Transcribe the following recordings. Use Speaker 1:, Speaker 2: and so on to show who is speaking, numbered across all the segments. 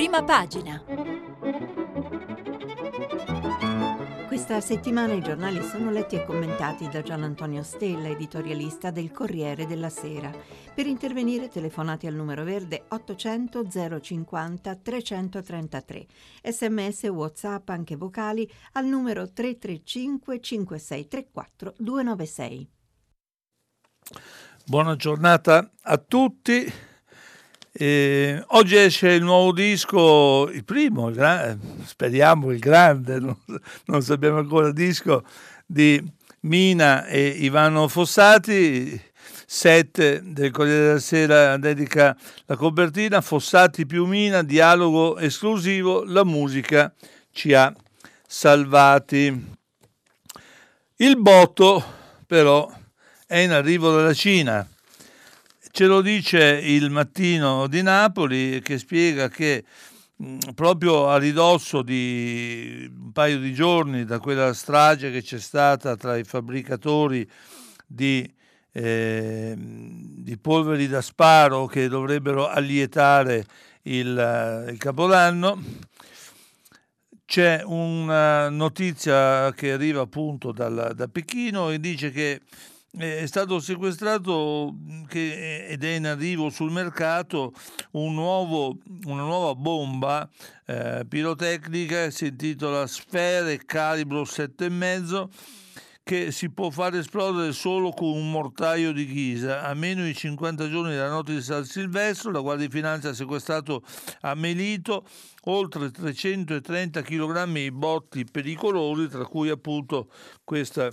Speaker 1: prima pagina.
Speaker 2: Questa settimana i giornali sono letti e commentati da Gian Antonio Stella, editorialista del Corriere della Sera. Per intervenire telefonate al numero verde 800 050 333. Sms WhatsApp anche vocali al numero 335 5634 296.
Speaker 3: Buona giornata a tutti. Eh, oggi esce il nuovo disco, il primo, il gra- speriamo il grande, non, non, sappiamo ancora il disco di Mina e Ivano Fossati. 7 del Corriere della Sera dedica la copertina Fossati più Mina, dialogo esclusivo, la musica ci ha salvati. Il botto però è in arrivo dalla Cina Ce lo dice il mattino di Napoli che spiega che proprio a ridosso di un paio di giorni da quella strage che c'è stata tra i fabbricatori di, eh, di polveri da sparo che dovrebbero allietare il, il Capodanno, c'è una notizia che arriva appunto dal, da Pechino e dice che è stato sequestrato che, ed è in arrivo sul mercato un nuovo, una nuova bomba eh, pirotecnica si intitola Sfere calibro 7,5 che si può far esplodere solo con un mortaio di ghisa. A meno di 50 giorni dalla notte di San Silvestro, la Guardia di Finanza ha sequestrato a Melito oltre 330 kg di botti pericolosi, tra cui appunto questa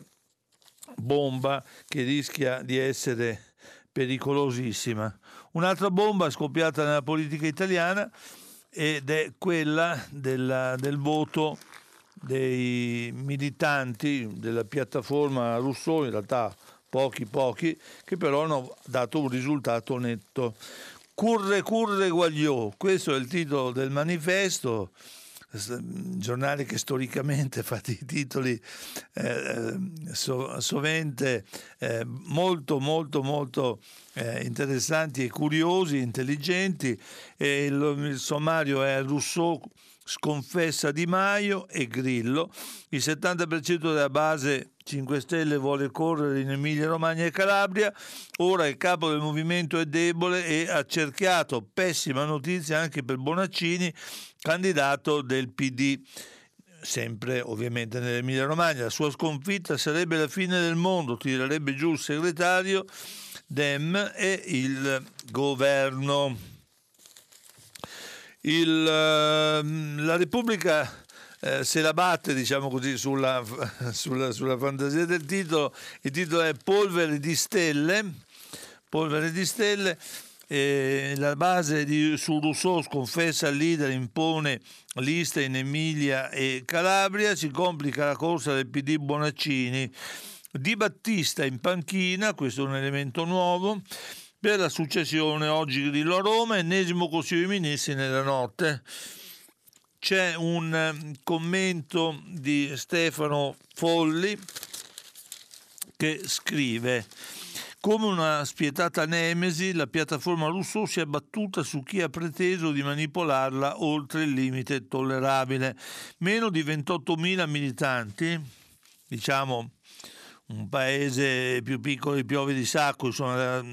Speaker 3: bomba che rischia di essere pericolosissima. Un'altra bomba scoppiata nella politica italiana ed è quella della, del voto dei militanti della piattaforma Rousseau, in realtà pochi pochi, che però hanno dato un risultato netto. Curre curre guagliò, questo è il titolo del manifesto giornale che storicamente fa i titoli eh, so, sovente eh, molto molto molto eh, interessanti e curiosi, intelligenti e il, il sommario è Rousseau sconfessa Di Maio e Grillo. Il 70% della base 5 Stelle vuole correre in Emilia Romagna e Calabria, ora il capo del movimento è debole e ha cerchiato, pessima notizia anche per Bonaccini, candidato del PD sempre ovviamente nell'Emilia Romagna. La sua sconfitta sarebbe la fine del mondo, tirerebbe giù il segretario Dem e il governo. Il, ehm, la Repubblica eh, se la batte diciamo così sulla, sulla, sulla, fantasia del titolo. Il titolo è Polvere di stelle Polvere di stelle. Eh, la base di, su Rousseau sconfessa il leader impone lista in Emilia e Calabria. Si complica la corsa del PD Bonaccini. Di Battista in panchina questo è un elemento nuovo per la successione oggi Grillo a Roma, ennesimo Consiglio dei Ministri nella notte. C'è un ehm, commento di Stefano Folli che scrive come una spietata nemesi, la piattaforma Rousseau si è battuta su chi ha preteso di manipolarla oltre il limite tollerabile. Meno di 28.000 militanti, diciamo un paese più piccolo di Piove di Sacco, insomma,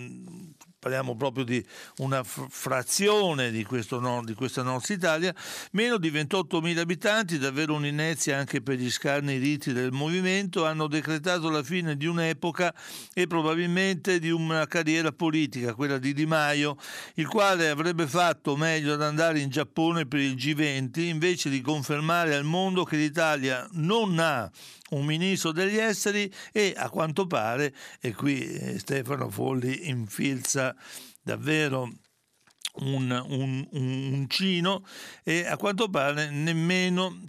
Speaker 3: parliamo proprio di una frazione di, nord, di, questa Nord Italia, meno di 28.000 abitanti, davvero un'inezia anche per gli scarni riti del movimento, hanno decretato la fine di un'epoca e probabilmente di una carriera politica, quella di Di Maio, il quale avrebbe fatto meglio ad andare in Giappone per il G20 invece di confermare al mondo che l'Italia non ha un ministro degli esteri e a quanto pare, e qui eh, Stefano Folli infilza davvero un, un, un uncino, e a quanto pare nemmeno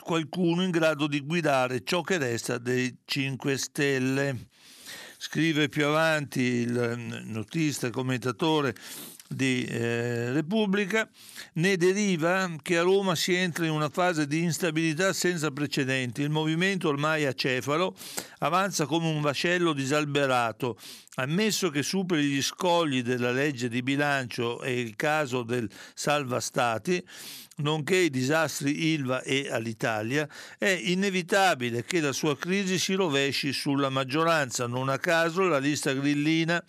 Speaker 3: qualcuno in grado di guidare ciò che resta dei 5 Stelle. Scrive più avanti il notista, commentatore di eh, Repubblica, ne deriva che a Roma si entra in una fase di instabilità senza precedenti. Il movimento ormai acefalo avanza come un vascello disalberato, ammesso che superi gli scogli della legge di bilancio e il caso del salva stati, nonché i disastri Ilva e all'Italia, è inevitabile che la sua crisi si rovesci sulla maggioranza. Non a caso la lista grillina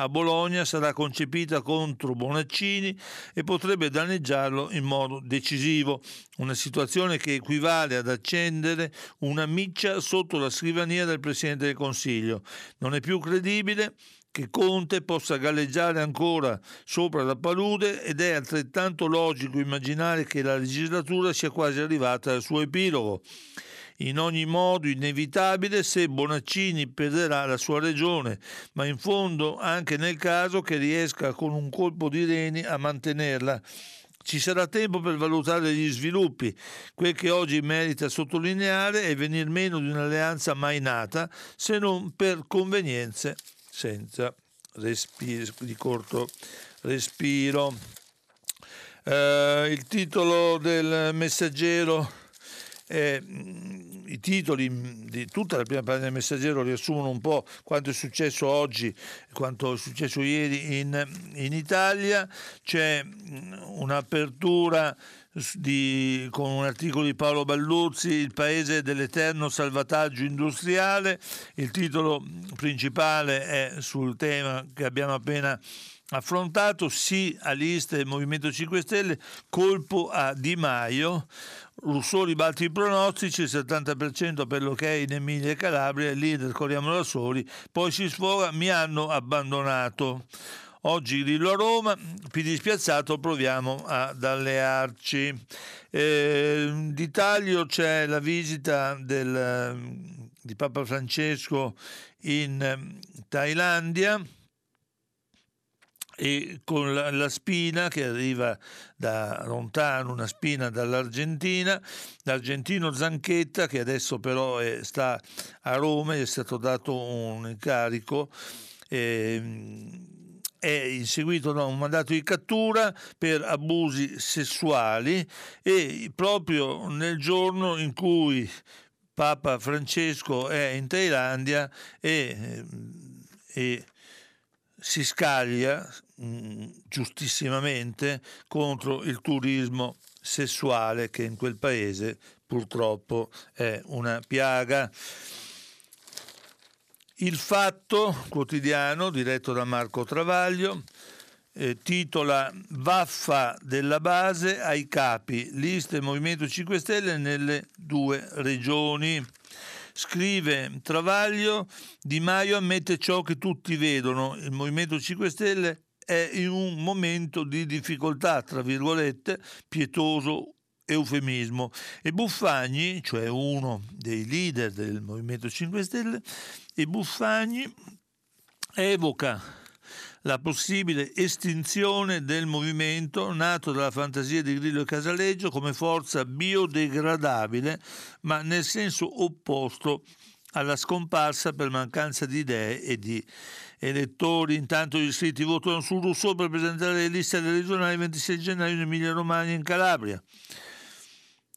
Speaker 3: a Bologna sarà concepita contro Bonaccini e potrebbe danneggiarlo in modo decisivo, una situazione che equivale ad accendere una miccia sotto la scrivania del Presidente del Consiglio. Non è più credibile che Conte possa galleggiare ancora sopra la palude ed è altrettanto logico immaginare che la legislatura sia quasi arrivata al suo epilogo in ogni modo inevitabile se Bonaccini perderà la sua regione, ma in fondo anche nel caso che riesca con un colpo di reni a mantenerla. Ci sarà tempo per valutare gli sviluppi. Quel che oggi merita sottolineare è venir meno di un'alleanza mai nata, se non per convenienze senza respiro, di corto respiro. Eh, il titolo del messaggero eh, I titoli di tutta la prima pagina del Messaggero riassumono un po' quanto è successo oggi, quanto è successo ieri in, in Italia. C'è un'apertura di, con un articolo di Paolo Balluzzi, Il paese dell'eterno salvataggio industriale. Il titolo principale è sul tema che abbiamo appena affrontato, sì all'Ista del Movimento 5 Stelle, colpo a Di Maio, Rousseau ribatte i pronostici, il 70% per l'ok in Emilia e Calabria, il leader corriamo da soli, poi si sfoga, mi hanno abbandonato. Oggi Grillo a Roma, più dispiazzato proviamo ad allearci. Eh, di taglio c'è la visita del, di Papa Francesco in Thailandia e con la, la, spina che arriva da lontano, una spina dall'Argentina, l'argentino Zanchetta che adesso però è, sta a Roma, gli è stato dato un incarico. Eh, è inseguito da un mandato di cattura per abusi sessuali e proprio nel giorno in cui Papa Francesco è in Thailandia e, e si scaglia mh, giustissimamente contro il turismo sessuale che in quel paese purtroppo è una piaga. Il fatto quotidiano, diretto da Marco Travaglio, eh, titola Vaffa della base ai capi, liste Movimento 5 Stelle nelle due regioni. Scrive Travaglio, Di Maio ammette ciò che tutti vedono, il Movimento 5 Stelle è in un momento di difficoltà, tra virgolette, pietoso eufemismo. E Buffagni, cioè uno dei leader del Movimento 5 Stelle, e Buffagni evoca la possibile estinzione del movimento nato dalla fantasia di Grillo e Casaleggio come forza biodegradabile, ma nel senso opposto alla scomparsa per mancanza di idee e di elettori. Intanto gli iscritti votano su Rousseau per presentare le liste alle regionali il 26 gennaio in Emilia Romagna e in Calabria.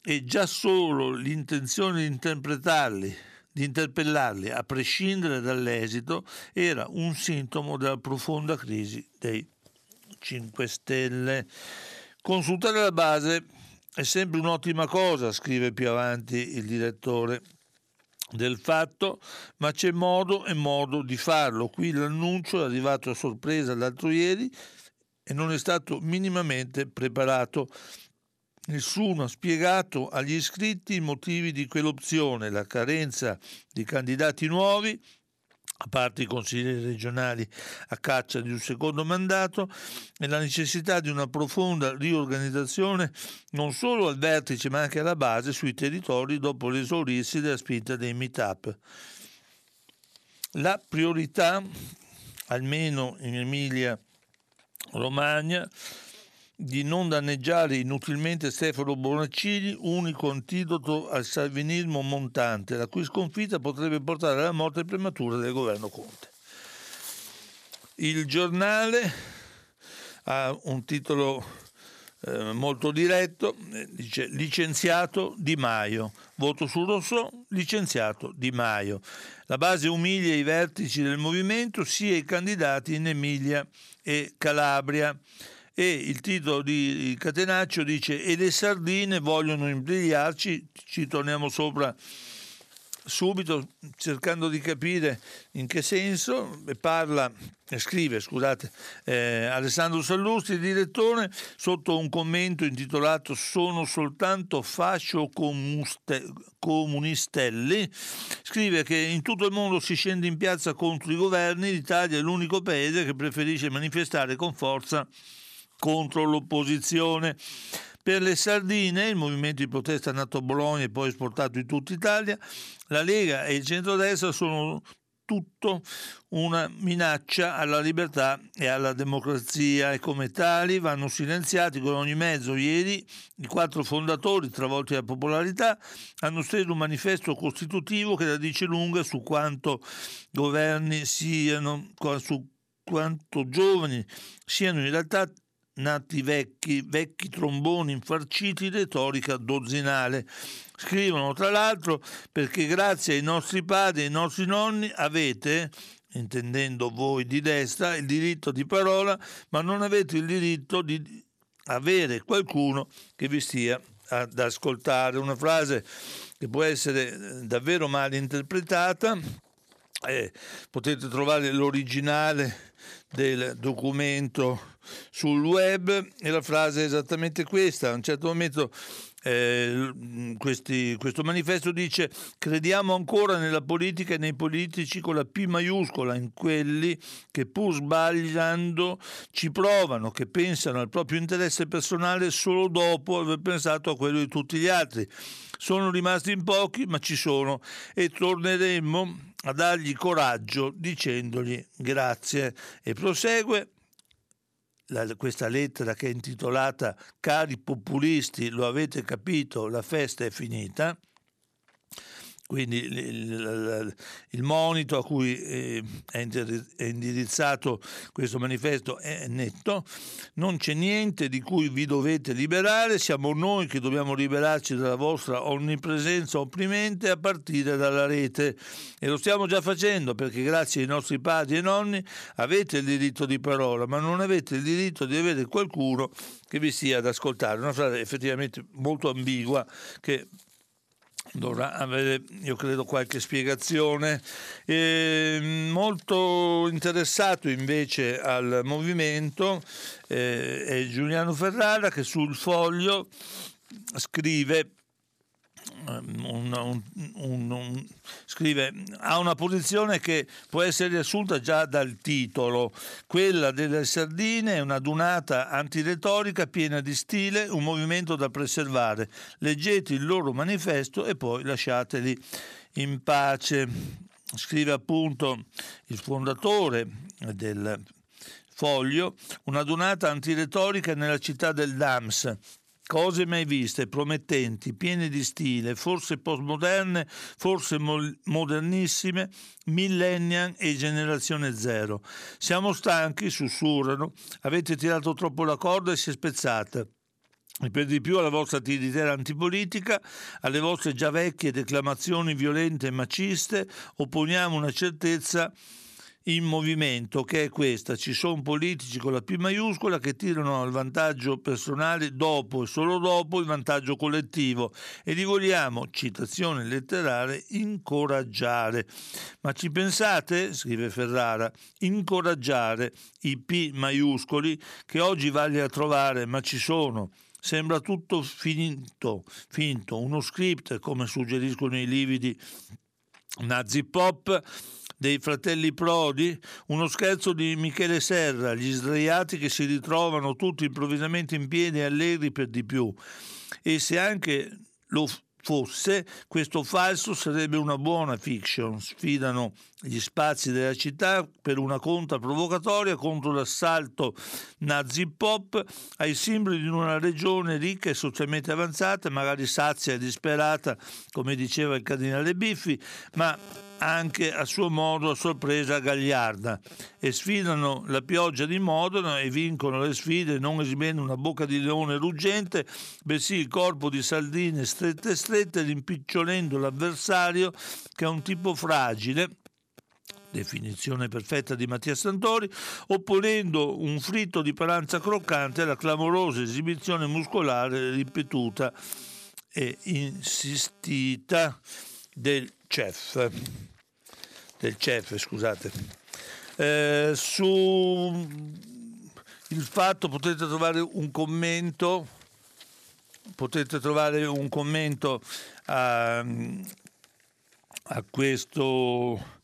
Speaker 3: E già solo l'intenzione di interpretarli di interpellarli a prescindere dall'esito era un sintomo della profonda crisi dei 5 Stelle. Consultare la base è sempre un'ottima cosa, scrive più avanti il direttore del fatto, ma c'è modo e modo di farlo. Qui l'annuncio è arrivato a sorpresa l'altro ieri e non è stato minimamente preparato. Nessuno ha spiegato agli iscritti i motivi di quell'opzione, la carenza di candidati nuovi, a parte i consiglieri regionali a caccia di un secondo mandato, e la necessità di una profonda riorganizzazione non solo al vertice ma anche alla base sui territori dopo l'esaurirsi della spinta dei meet-up. La priorità, almeno in Emilia Romagna, di non danneggiare inutilmente Stefano Bonaccini, unico antidoto al salvinismo montante, la cui sconfitta potrebbe portare alla morte prematura del governo Conte. Il giornale ha un titolo eh, molto diretto, eh, dice licenziato Di Maio, voto su Rosso, licenziato Di Maio. La base umilia i vertici del movimento sia i candidati in Emilia e Calabria e il titolo di Catenaccio dice e le sardine vogliono imbrigliarci, ci torniamo sopra subito cercando di capire in che senso. Parla scrive scusate eh, Alessandro Sallusti direttore sotto un commento intitolato sono soltanto fascio comuste, comunistelli scrive che in tutto il mondo si scende in piazza contro i governi l'Italia è l'unico paese che preferisce manifestare con forza contro l'opposizione per le sardine, il movimento di protesta nato a Bologna e poi esportato in tutta Italia, la Lega e il centrodestra sono tutto una minaccia alla libertà e alla democrazia e come tali vanno silenziati con ogni mezzo. Ieri i quattro fondatori, travolti dalla popolarità, hanno steso un manifesto costitutivo che la dice lunga su quanto governi siano, su quanto giovani siano in realtà nati vecchi, vecchi tromboni infarciti retorica dozzinale. Scrivono tra l'altro perché grazie ai nostri padri e ai nostri nonni avete, intendendo voi di destra, il diritto di parola, ma non avete il diritto di avere qualcuno che vi stia ad ascoltare. Una frase che può essere davvero mal interpretata. Eh, potete trovare l'originale del documento sul web e la frase è esattamente questa. A un certo momento eh, questi, questo manifesto dice crediamo ancora nella politica e nei politici con la P maiuscola, in quelli che pur sbagliando ci provano, che pensano al proprio interesse personale solo dopo aver pensato a quello di tutti gli altri. Sono rimasti in pochi, ma ci sono e torneremo a dargli coraggio dicendogli grazie. E prosegue la, questa lettera che è intitolata Cari populisti, lo avete capito, la festa è finita quindi il, monito a cui eh, è indirizzato questo manifesto è netto, non c'è niente di cui vi dovete liberare, siamo noi che dobbiamo liberarci dalla vostra onnipresenza opprimente a partire dalla rete. E lo stiamo già facendo perché grazie ai nostri padri e nonni avete il diritto di parola, ma non avete il diritto di avere qualcuno che vi sia ad ascoltare. Una frase effettivamente molto ambigua che dovrà avere, io credo, qualche spiegazione. E molto interessato invece al movimento eh, è Giuliano Ferrara che sul foglio scrive Ehm, un, un, un, scrive ha una posizione che può essere riassunta già dal titolo. Quella delle sardine è una dunata antiretorica piena di stile un movimento da preservare. Leggete il loro manifesto e poi lasciateli in pace. Scrive appunto il fondatore del Foglio, una donata antiretorica nella città del Dams, cose mai viste, promettenti, piene di stile, forse postmoderne, forse modernissime, millennial e generazione zero. Siamo stanchi, sussurrano, avete tirato troppo la corda e si è spezzata. E per di più alla vostra tiritera antipolitica, alle vostre già vecchie declamazioni violente e maciste, opponiamo una certezza in movimento, che è questa. Ci sono politici con la P maiuscola che tirano al vantaggio personale dopo e solo dopo il vantaggio collettivo e li vogliamo, citazione letterale, incoraggiare. Ma ci pensate, scrive Ferrara, incoraggiare i P maiuscoli che oggi vale a trovare, ma ci sono. Sembra tutto finto, finto, uno script, come suggeriscono i lividi nazi pop dei fratelli Prodi, uno scherzo di Michele Serra, gli sdraiati che si ritrovano tutti improvvisamente in piedi e allegri per di più. E se anche lo fosse, questo falso sarebbe una buona fiction, sfidano gli spazi della città per una conta provocatoria contro l'assalto nazi pop ai simboli di una regione ricca e socialmente avanzata, magari sazia e disperata, come diceva il cardinale Biffi, ma anche a suo modo a sorpresa gagliarda. E sfidano la pioggia di Modena e vincono le sfide non esibendo una bocca di leone ruggente, bensì il corpo di saldine strette strette, rimpicciolendo l'avversario che è un tipo fragile definizione perfetta di Mattia Santori, opponendo un fritto di paranza croccante alla clamorosa esibizione muscolare ripetuta e insistita del chef. Del chef, scusate. Eh, su il fatto potete trovare un commento potete trovare un commento a, a questo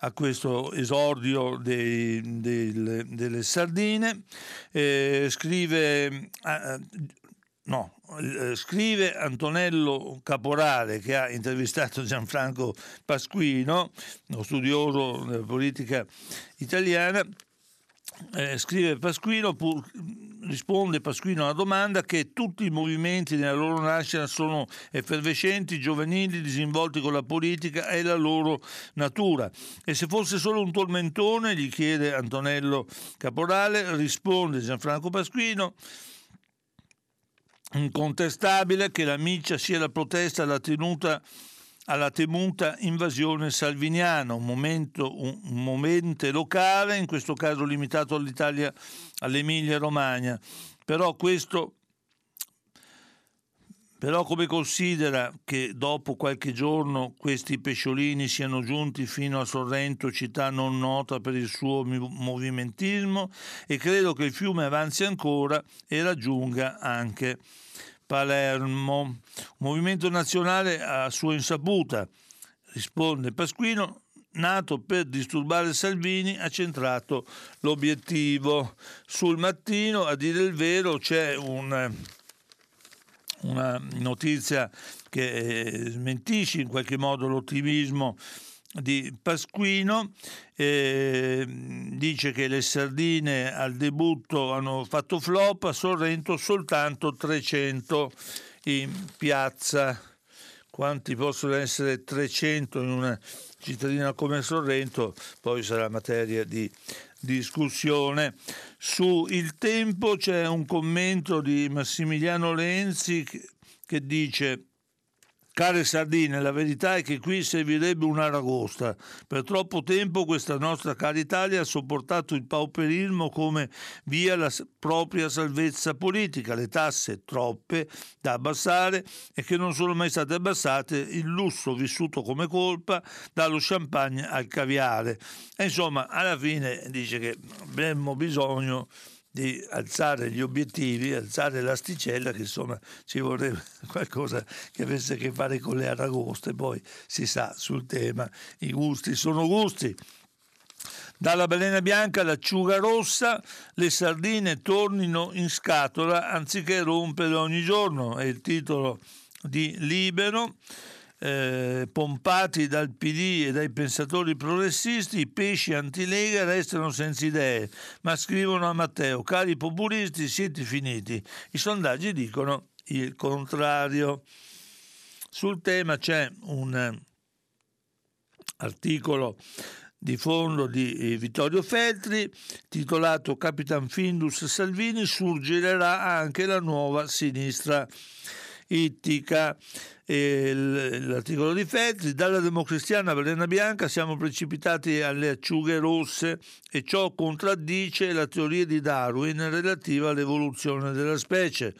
Speaker 3: a questo esordio dei, dei, delle sardine. Eh, scrive, eh, no, eh, scrive Antonello Caporale che ha intervistato Gianfranco Pasquino, uno studioso della politica italiana. Eh, scrive Pasquino, pur, risponde Pasquino alla domanda che tutti i movimenti nella loro nascita sono effervescenti, giovanili, disinvolti con la politica, è la loro natura. E se fosse solo un tormentone, gli chiede Antonello Caporale, risponde Gianfranco Pasquino, incontestabile che la miccia sia la protesta alla tenuta alla temuta invasione salviniana, un momento, un, momento locale, in questo caso limitato all'Italia, all'Emilia Romagna. Però questo però come considera che dopo qualche giorno questi pesciolini siano giunti fino a Sorrento, città non nota per il suo movimentismo, e credo che il fiume avanzi ancora e raggiunga anche Palermo. Movimento nazionale a sua insaputa, risponde Pasquino, nato per disturbare Salvini, ha centrato l'obiettivo. Sul mattino, a dire il vero, c'è un, una notizia che eh, smentisce in qualche modo l'ottimismo di Pasquino eh, dice che le sardine al debutto hanno fatto flop, a Sorrento soltanto 300 in piazza. Quanti possono essere 300 in una cittadina come Sorrento? Poi sarà materia di discussione. Su Il Tempo c'è un commento di Massimiliano Lenzi che dice Care sardine, la verità è che qui servirebbe un'aragosta. Per troppo tempo questa nostra cara Italia ha sopportato il pauperismo come via la propria salvezza politica, le tasse troppe da abbassare e che non sono mai state abbassate, il lusso vissuto come colpa, dallo champagne al caviale. E insomma, alla fine dice che avremmo bisogno di alzare gli obiettivi, alzare l'asticella, che insomma ci vorrebbe qualcosa che avesse a che fare con le aragoste, poi si sa sul tema, i gusti sono gusti. Dalla balena bianca all'acciuga rossa, le sardine tornino in scatola anziché rompere ogni giorno, è il titolo di Libero eh, pompati dal PD e dai pensatori progressisti, i pesci antilega restano senza idee, ma scrivono a Matteo, cari populisti siete finiti. I sondaggi dicono il contrario. Sul tema c'è un eh, articolo di fondo di eh, Vittorio Feltri titolato Capitan Findus Salvini surgirà anche la nuova sinistra ittica. E l'articolo di Feltri, dalla democristiana Velena Bianca siamo precipitati alle acciughe rosse e ciò contraddice la teoria di Darwin relativa all'evoluzione della specie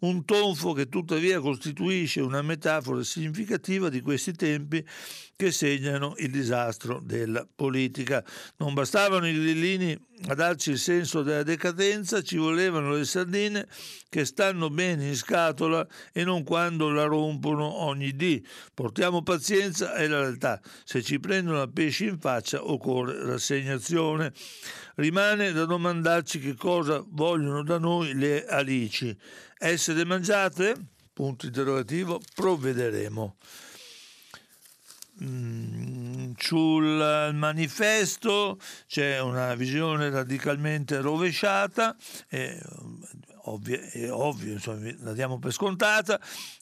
Speaker 3: un tonfo che tuttavia costituisce una metafora significativa di questi tempi che segnano il disastro della politica. Non bastavano i grillini a darci il senso della decadenza, ci volevano le sardine che stanno bene in scatola e non quando la rompono ogni dì. Portiamo pazienza, è la realtà. Se ci prendono a pesci in faccia occorre rassegnazione. Rimane da domandarci che cosa vogliono da noi le alici. Essere mangiate? Punto interrogativo, provvederemo. Mm, sul manifesto c'è una visione radicalmente rovesciata, è ovvio, è ovvio insomma, la diamo per scontata,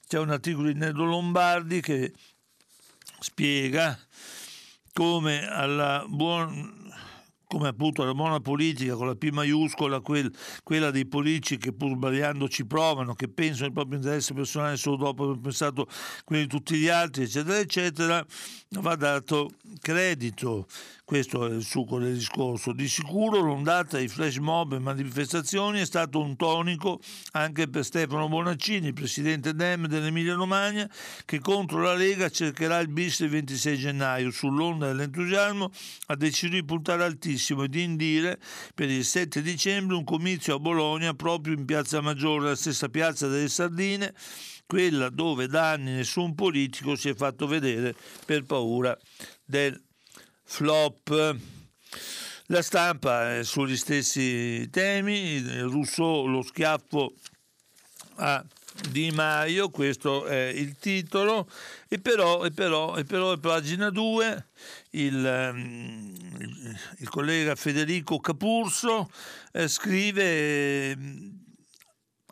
Speaker 3: c'è un articolo di Nedo Lombardi che spiega come alla buona come appunto la buona politica con la P maiuscola, quel, quella dei politici che pur sbagliando ci provano, che pensano il proprio interesse personale solo dopo aver pensato quelli di tutti gli altri, eccetera, eccetera, va dato credito questo è il succo del discorso. Di sicuro l'ondata di flash mob e manifestazioni è stato un tonico anche per Stefano Bonaccini, presidente DEM dell'Emilia Romagna, che contro la Lega cercherà il bis il 26 gennaio. Sull'onda dell'entusiasmo ha deciso di puntare altissimo e di indire per il 7 dicembre un comizio a Bologna proprio in Piazza Maggiore, la stessa piazza delle Sardine, quella dove da anni nessun politico si è fatto vedere per paura del flop. La stampa è sugli stessi temi, Rousseau lo schiaffo a Di Maio, questo è il titolo, e però, e però, e però pagina 2 il, mm, il, collega Federico Capurso eh, scrive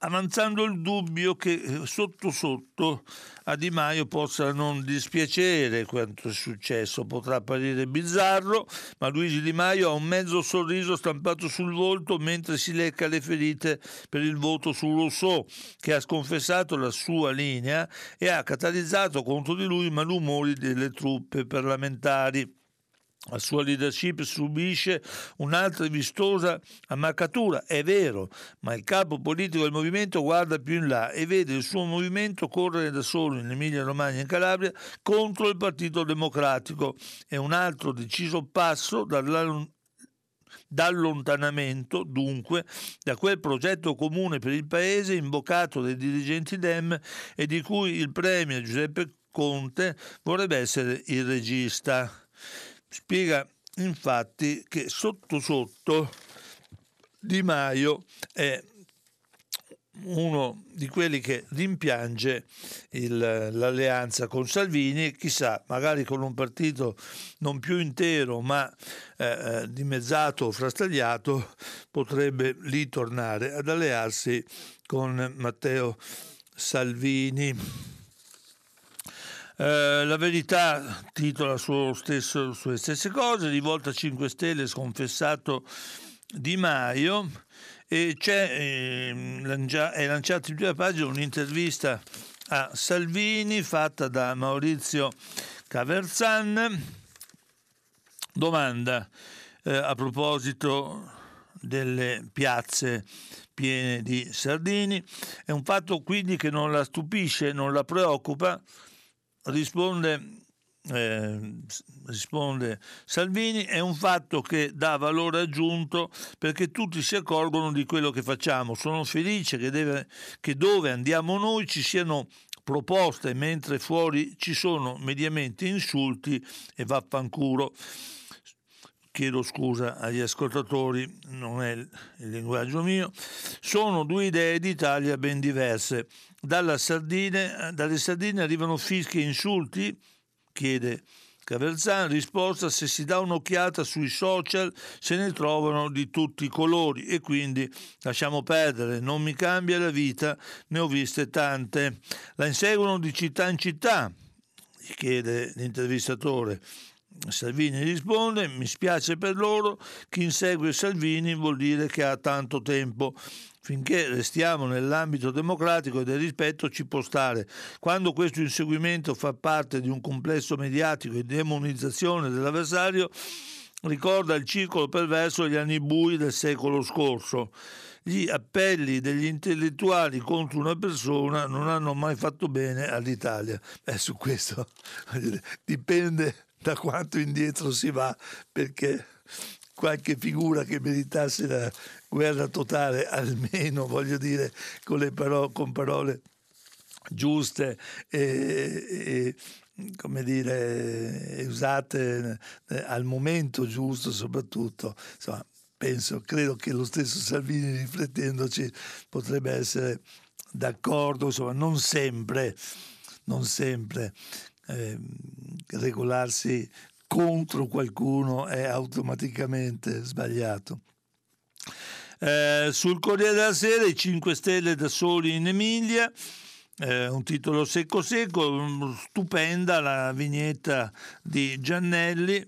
Speaker 3: avanzando il dubbio che eh, sotto sotto a Di Maio possa non dispiacere quanto è successo, potrà apparire bizzarro, ma Luigi Di Maio ha un mezzo sorriso stampato sul volto mentre si lecca le ferite per il voto su Rousseau, che ha sconfessato la sua linea e ha catalizzato contro di lui i malumori delle truppe parlamentari. La sua leadership subisce un'altra vistosa ammaccatura, è vero, ma il capo politico del movimento guarda più in là e vede il suo movimento correre da solo in Emilia Romagna e in Calabria contro il Partito Democratico. È un altro deciso passo dall'allontanamento, dunque, da quel progetto comune per il Paese invocato dai dirigenti Dem e di cui il Premier Giuseppe Conte vorrebbe essere il regista. Spiega infatti che sotto sotto Di Maio è uno di quelli che rimpiange il, l'alleanza con Salvini, chissà, magari con un partito non più intero ma eh, eh dimezzato o frastagliato, potrebbe lì tornare ad allearsi con Matteo Salvini. Eh, la verità titola stesso, sulle stesse cose, rivolta a 5 Stelle sconfessato Di Maio e eh, è lanciata in prima pagina un'intervista a Salvini fatta da Maurizio Caverzan. Domanda eh, a proposito delle piazze piene di sardini. È un fatto quindi che non la stupisce, non la preoccupa risponde, eh, risponde Salvini, è un fatto che dà valore aggiunto perché tutti si accorgono di quello che facciamo. Sono felice che, deve, che dove andiamo noi ci siano proposte, mentre fuori ci sono mediamente insulti e vaffanculo chiedo scusa agli ascoltatori, non è il linguaggio mio, sono due idee d'Italia ben diverse. Sardine, dalle sardine arrivano fischi e insulti? chiede Caverzan, risposta se si dà un'occhiata sui social se ne trovano di tutti i colori e quindi lasciamo perdere, non mi cambia la vita, ne ho viste tante. La inseguono di città in città, chiede l'intervistatore. Salvini risponde, mi spiace per loro, chi insegue Salvini vuol dire che ha tanto tempo. Finché restiamo nell'ambito democratico e del rispetto ci può stare. Quando questo inseguimento fa parte di un complesso mediatico di demonizzazione dell'avversario, ricorda il circolo perverso degli anni bui del secolo scorso. Gli appelli degli intellettuali contro una persona non hanno mai fatto bene all'Italia. Beh, su questo dipende da quanto indietro si va, perché qualche figura che meritasse la guerra totale, almeno voglio dire con, le parole, con parole giuste e, e come dire, usate eh, al momento giusto soprattutto. Insomma, penso, credo che lo stesso Salvini riflettendoci potrebbe essere d'accordo, insomma, non sempre, non sempre eh, regolarsi contro qualcuno è automaticamente sbagliato. Eh, sul Corriere della Sera i 5 Stelle da soli in Emilia, eh, un titolo secco secco, stupenda la vignetta di Giannelli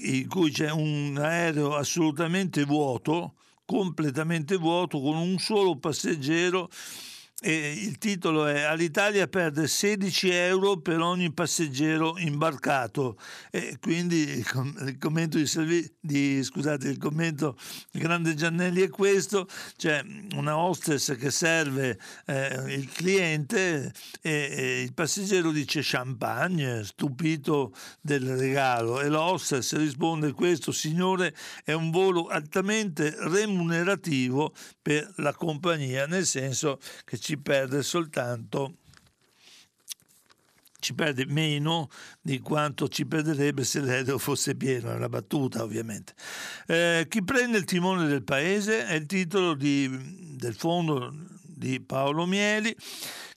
Speaker 3: in cui c'è un aereo assolutamente vuoto, completamente vuoto, con un solo passeggero e il titolo è All'Italia perde 16 euro per ogni passeggero imbarcato e quindi il, commento di, Salvi, di scusate, il commento di Grande Giannelli è questo, c'è una hostess che serve eh, il cliente e, e, il passeggero dice champagne, stupito del regalo e l'hostess risponde questo signore è un volo altamente remunerativo per la compagnia, nel senso che ci ci perde soltanto ci perde meno di quanto ci perderebbe se l'aereo fosse pieno, è una battuta ovviamente. Eh, chi prende il timone del paese è il titolo di, del fondo di Paolo Mieli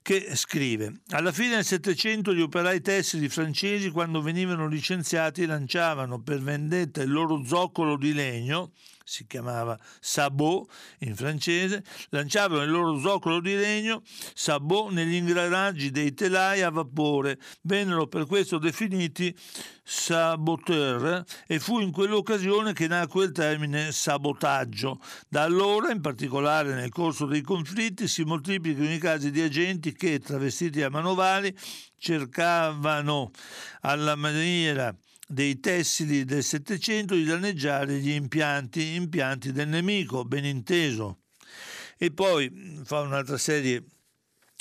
Speaker 3: che scrive alla fine del Settecento gli operai tessili francesi quando venivano licenziati lanciavano per vendetta il loro zoccolo di legno si chiamava sabot in francese, lanciavano il loro zoccolo di legno, sabot negli ingranaggi dei telai a vapore, vennero per questo definiti saboteur e fu in quell'occasione che nacque il termine sabotaggio. Da allora, in particolare nel corso dei conflitti, si moltiplicano i casi di agenti che, travestiti a manovali, cercavano alla maniera dei tessili del Settecento di danneggiare gli impianti, impianti del nemico, ben inteso. E poi mm, fa un'altra serie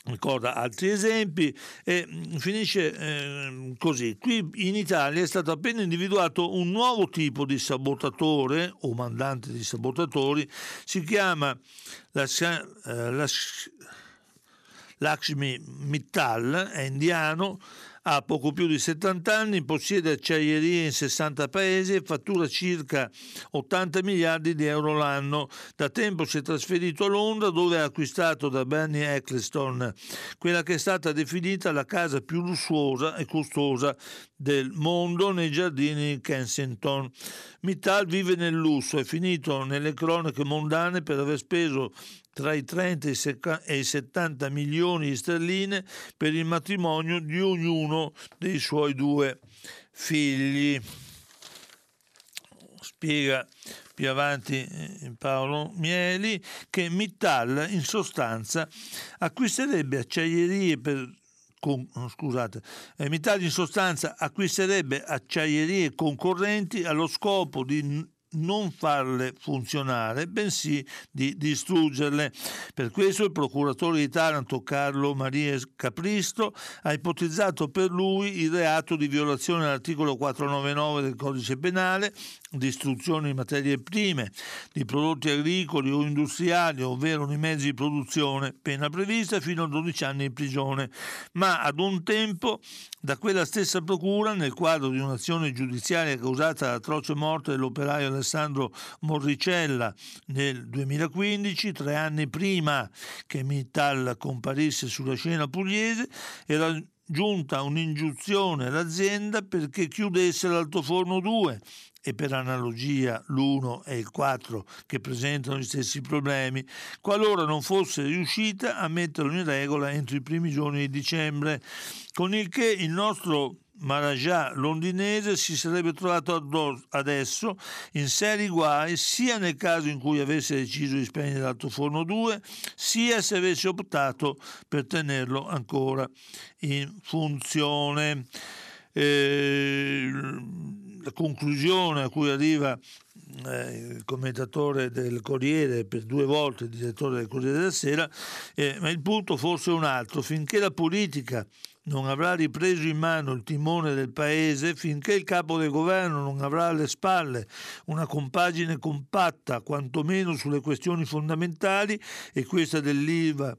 Speaker 3: ricorda altri esempi e mm, finisce eh, così. Qui in Italia è stato appena individuato un nuovo tipo di sabotatore o mandante di sabotatori, si chiama la, eh, la, Lakshmi Mittal, è indiano, ha poco più di 70 anni, possiede acciaierie in 60 paesi e fattura circa 80 miliardi di euro l'anno. Da tempo si è trasferito a Londra dove ha acquistato da Bernie Eccleston quella che è stata definita la casa più lussuosa e costosa del mondo nei giardini di Kensington. Mittal vive nel lusso, è finito nelle cronache mondane per aver speso tra i 30 e i 70 milioni di sterline per il matrimonio di ognuno dei suoi due figli. Spiega più avanti eh, Paolo Mieli che Mittal in sostanza acquisterebbe acciaierie per con, scusate, eh, Mittal in sostanza acquisterebbe acciaierie concorrenti allo scopo di non farle funzionare, bensì di distruggerle. Per questo il procuratore di Taranto Carlo Maria Capristo ha ipotizzato per lui il reato di violazione dell'articolo 499 del codice penale, distruzione di materie prime, di prodotti agricoli o industriali, ovvero di mezzi di produzione, pena prevista fino a 12 anni di prigione, ma ad un tempo da quella stessa procura, nel quadro di un'azione giudiziaria causata dall'atroce morte dell'operaio Alessandro Morricella nel 2015, tre anni prima che Mittal comparisse sulla scena pugliese, era giunta un'ingiunzione all'azienda perché chiudesse l'altoforno 2 e per analogia l'1 e il 4 che presentano gli stessi problemi, qualora non fosse riuscita a metterlo in regola entro i primi giorni di dicembre, con il che il nostro Maharaja londinese si sarebbe trovato adesso in seri guai sia nel caso in cui avesse deciso di spegnere l'altoforno 2 sia se avesse optato per tenerlo ancora in funzione. Eh, la conclusione a cui arriva eh, il commentatore del Corriere, per due volte il direttore del Corriere della Sera, eh, ma il punto forse è un altro, finché la politica non avrà ripreso in mano il timone del paese, finché il capo del governo non avrà alle spalle una compagine compatta, quantomeno sulle questioni fondamentali, e questa dell'IVA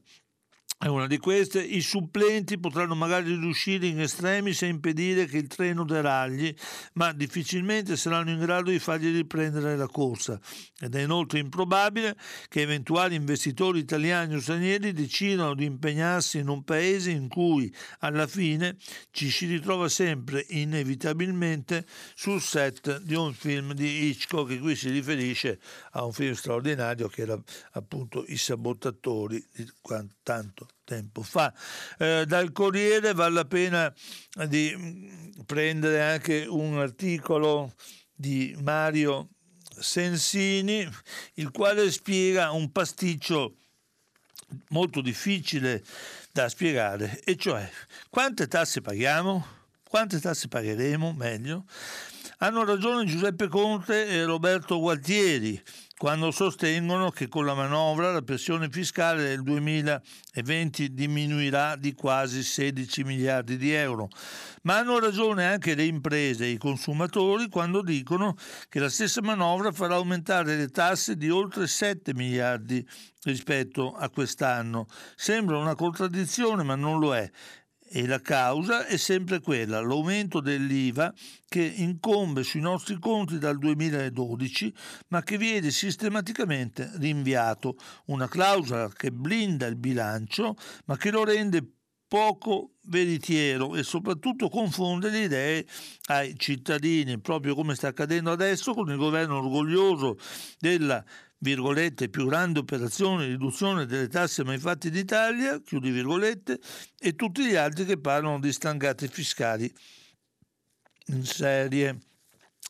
Speaker 3: è una di queste. I supplenti potranno magari riuscire in estremis a impedire che il treno deragli, ma difficilmente saranno in grado di fargli riprendere la corsa. Ed è inoltre improbabile che eventuali investitori italiani o stranieri decidano di impegnarsi in un paese in cui alla fine ci si ritrova sempre inevitabilmente sul set di un film di Hitchcock, che qui si riferisce a un film straordinario che era appunto I sabotatori di tanto tempo fa. Eh, dal Corriere vale la pena di mm, prendere anche un articolo di Mario Sensini, il quale spiega un pasticcio molto difficile da spiegare, e cioè quante tasse paghiamo, quante tasse pagheremo, meglio. Hanno ragione Giuseppe Conte e Roberto Gualtieri quando sostengono che con la manovra la pressione fiscale del 2020 diminuirà di quasi 16 miliardi di euro. Ma hanno ragione anche le imprese e i consumatori quando dicono che la stessa manovra farà aumentare le tasse di oltre 7 miliardi rispetto a quest'anno. Sembra una contraddizione, ma non lo è e la causa è sempre quella, l'aumento dell'IVA che incombe sui nostri conti dal 2012 ma che viene sistematicamente rinviato, una clausola che blinda il bilancio ma che lo rende poco veritiero e soprattutto confonde le idee ai cittadini, proprio come sta accadendo adesso con il governo orgoglioso della virgolette, più grande operazione di riduzione delle tasse mai fatte in Italia, chiudi virgolette, e tutti gli altri che parlano di stangate fiscali in serie.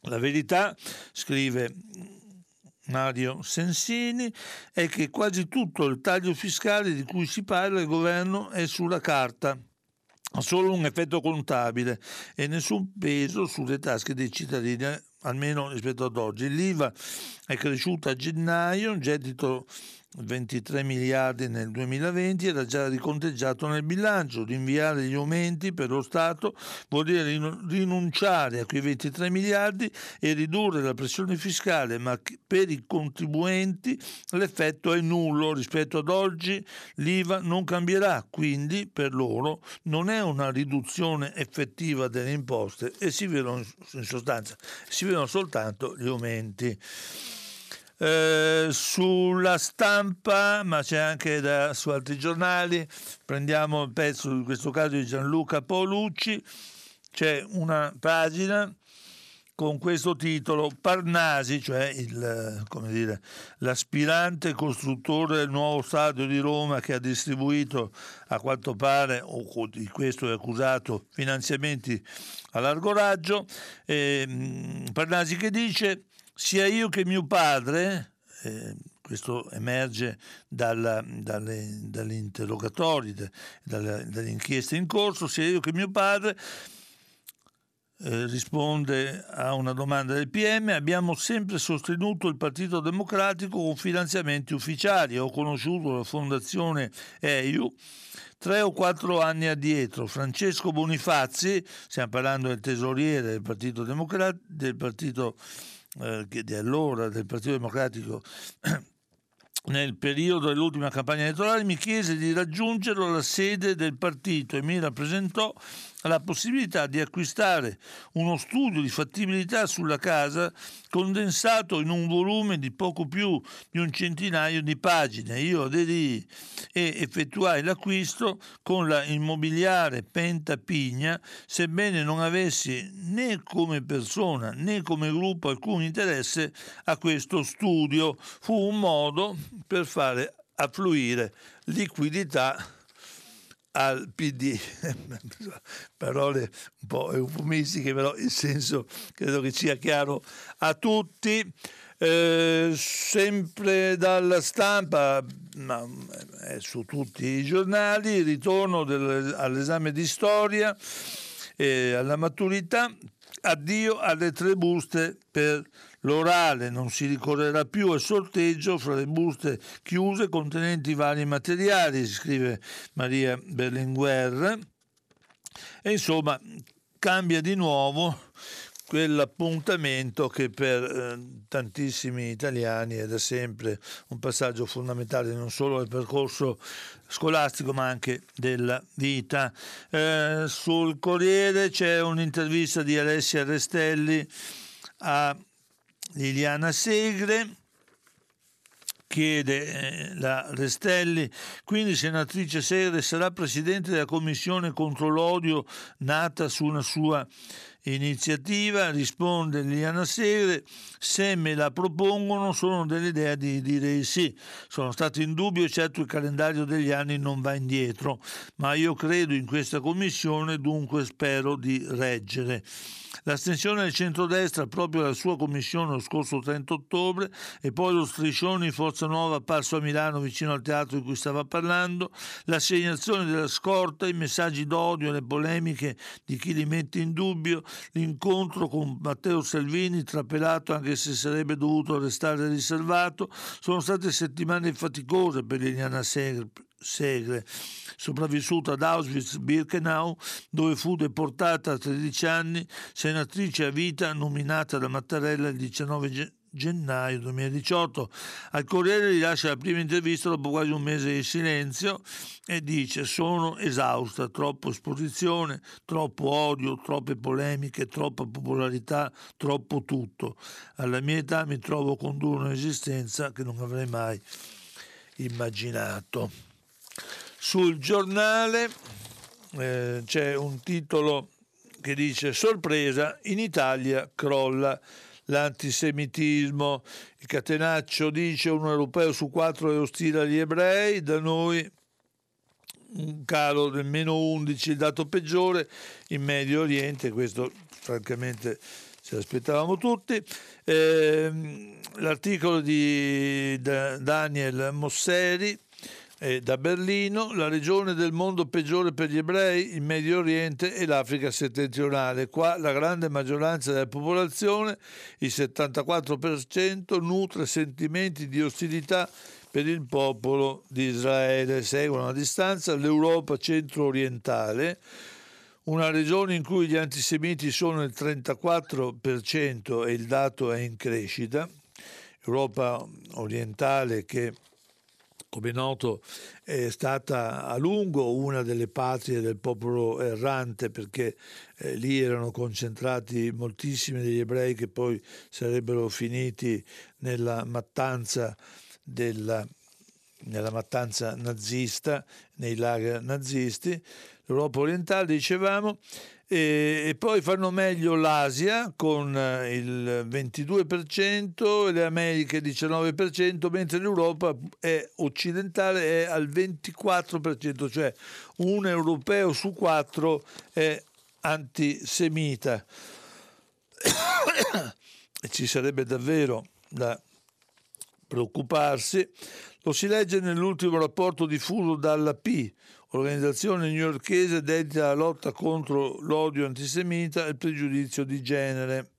Speaker 3: La verità, scrive Mario Sensini, è che quasi tutto il taglio fiscale di cui si parla il governo è sulla carta ha solo un effetto contabile e nessun peso sulle tasche dei cittadini almeno rispetto ad oggi. L'IVA è cresciuta a gennaio, un gettito 23 miliardi nel 2020 era già riconteggiato nel bilancio. Rinviare gli aumenti per lo Stato vuol dire rinunciare a quei 23 miliardi e ridurre la pressione fiscale, ma per i contribuenti l'effetto è nullo. Rispetto ad oggi l'IVA non cambierà, quindi per loro non è una riduzione effettiva delle imposte e si vedono in sostanza si vedono soltanto gli aumenti. Eh, sulla stampa, ma c'è anche da, su altri giornali. Prendiamo il pezzo, in questo caso di Gianluca Paolucci, c'è una pagina con questo titolo Parnasi, cioè il, dire, l'aspirante costruttore del nuovo stadio di Roma che ha distribuito a quanto pare, o di questo è accusato, finanziamenti a largo raggio, eh, Parnasi che dice sia io che mio padre, eh, questo emerge dalla, dalle, dagli interrogatori, dalle, dalle inchieste in corso, sia io che mio padre eh, risponde a una domanda del PM, abbiamo sempre sostenuto il Partito Democratico con finanziamenti ufficiali, ho conosciuto la fondazione EIU tre o quattro anni addietro. Francesco Bonifazzi, stiamo parlando del tesoriere del Partito Democratico, del Partito eh, di allora del Partito Democratico nel periodo dell'ultima campagna elettorale mi chiese di raggiungerlo alla sede del partito e mi rappresentò la possibilità di acquistare uno studio di fattibilità sulla casa condensato in un volume di poco più di un centinaio di pagine. Io aderì e effettuai l'acquisto con la immobiliare Penta Pigna, sebbene non avessi né come persona né come gruppo alcun interesse a questo studio. Fu un modo per fare affluire liquidità al PD, parole un po' eufemistiche, però il senso credo che sia chiaro a tutti. Eh, sempre dalla stampa, ma è su tutti i giornali, ritorno del, all'esame di storia, eh, alla maturità, addio alle tre buste per L'orale non si ricorrerà più al sorteggio fra le buste chiuse contenenti vari materiali, scrive Maria Berlinguer. E insomma cambia di nuovo quell'appuntamento che per eh, tantissimi italiani è da sempre un passaggio fondamentale non solo del percorso scolastico ma anche della vita. Eh, sul Corriere c'è un'intervista di Alessia Restelli a Liliana Segre chiede eh, la Restelli, quindi senatrice Segre sarà presidente della commissione contro l'odio nata su una sua iniziativa, risponde Liliana Segre, se me la propongono sono dell'idea di dire sì. Sono stato in dubbio, certo il calendario degli anni non va indietro, ma io credo in questa commissione, dunque spero di reggere. L'astensione del centrodestra proprio alla sua commissione lo scorso 30 ottobre e poi lo striscione in Forza Nuova apparso a Milano vicino al teatro di cui stava parlando, l'assegnazione della scorta, i messaggi d'odio e le polemiche di chi li mette in dubbio, l'incontro con Matteo Salvini trapelato anche se sarebbe dovuto restare riservato, sono state settimane faticose per Liliana Segre Segre, sopravvissuta ad Auschwitz-Birkenau, dove fu deportata a 13 anni, senatrice a vita nominata da Mattarella il 19 gennaio 2018. Al Corriere rilascia la prima intervista dopo quasi un mese di silenzio e dice sono esausta, troppo esposizione, troppo odio, troppe polemiche, troppa popolarità, troppo tutto. Alla mia età mi trovo a condurre un'esistenza che non avrei mai immaginato. Sul giornale eh, c'è un titolo che dice sorpresa, in Italia crolla l'antisemitismo. Il catenaccio dice un europeo su quattro è ostile agli ebrei, da noi un calo del meno 11, il dato peggiore in Medio Oriente, questo francamente ce l'aspettavamo tutti. Eh, l'articolo di Daniel Mosseri e da Berlino, la regione del mondo peggiore per gli ebrei, il Medio Oriente e l'Africa settentrionale. Qua la grande maggioranza della popolazione, il 74%, nutre sentimenti di ostilità per il popolo di Israele. Seguono a distanza l'Europa centro-orientale, una regione in cui gli antisemiti sono il 34% e il dato è in crescita. Europa orientale che come noto è stata a lungo una delle patrie del popolo errante perché eh, lì erano concentrati moltissimi degli ebrei che poi sarebbero finiti nella mattanza della nella mattanza nazista, nei lager nazisti, l'Europa orientale, dicevamo, e, poi fanno meglio l'Asia con eh, il 22% e le Americhe il 19%, mentre l'Europa è occidentale è al 24%, cioè un europeo su quattro è antisemita. ci sarebbe davvero da preoccuparsi. Lo si legge nell'ultimo rapporto diffuso dalla P, organizzazione newyorkese dedita alla lotta contro l'odio antisemita e il pregiudizio di genere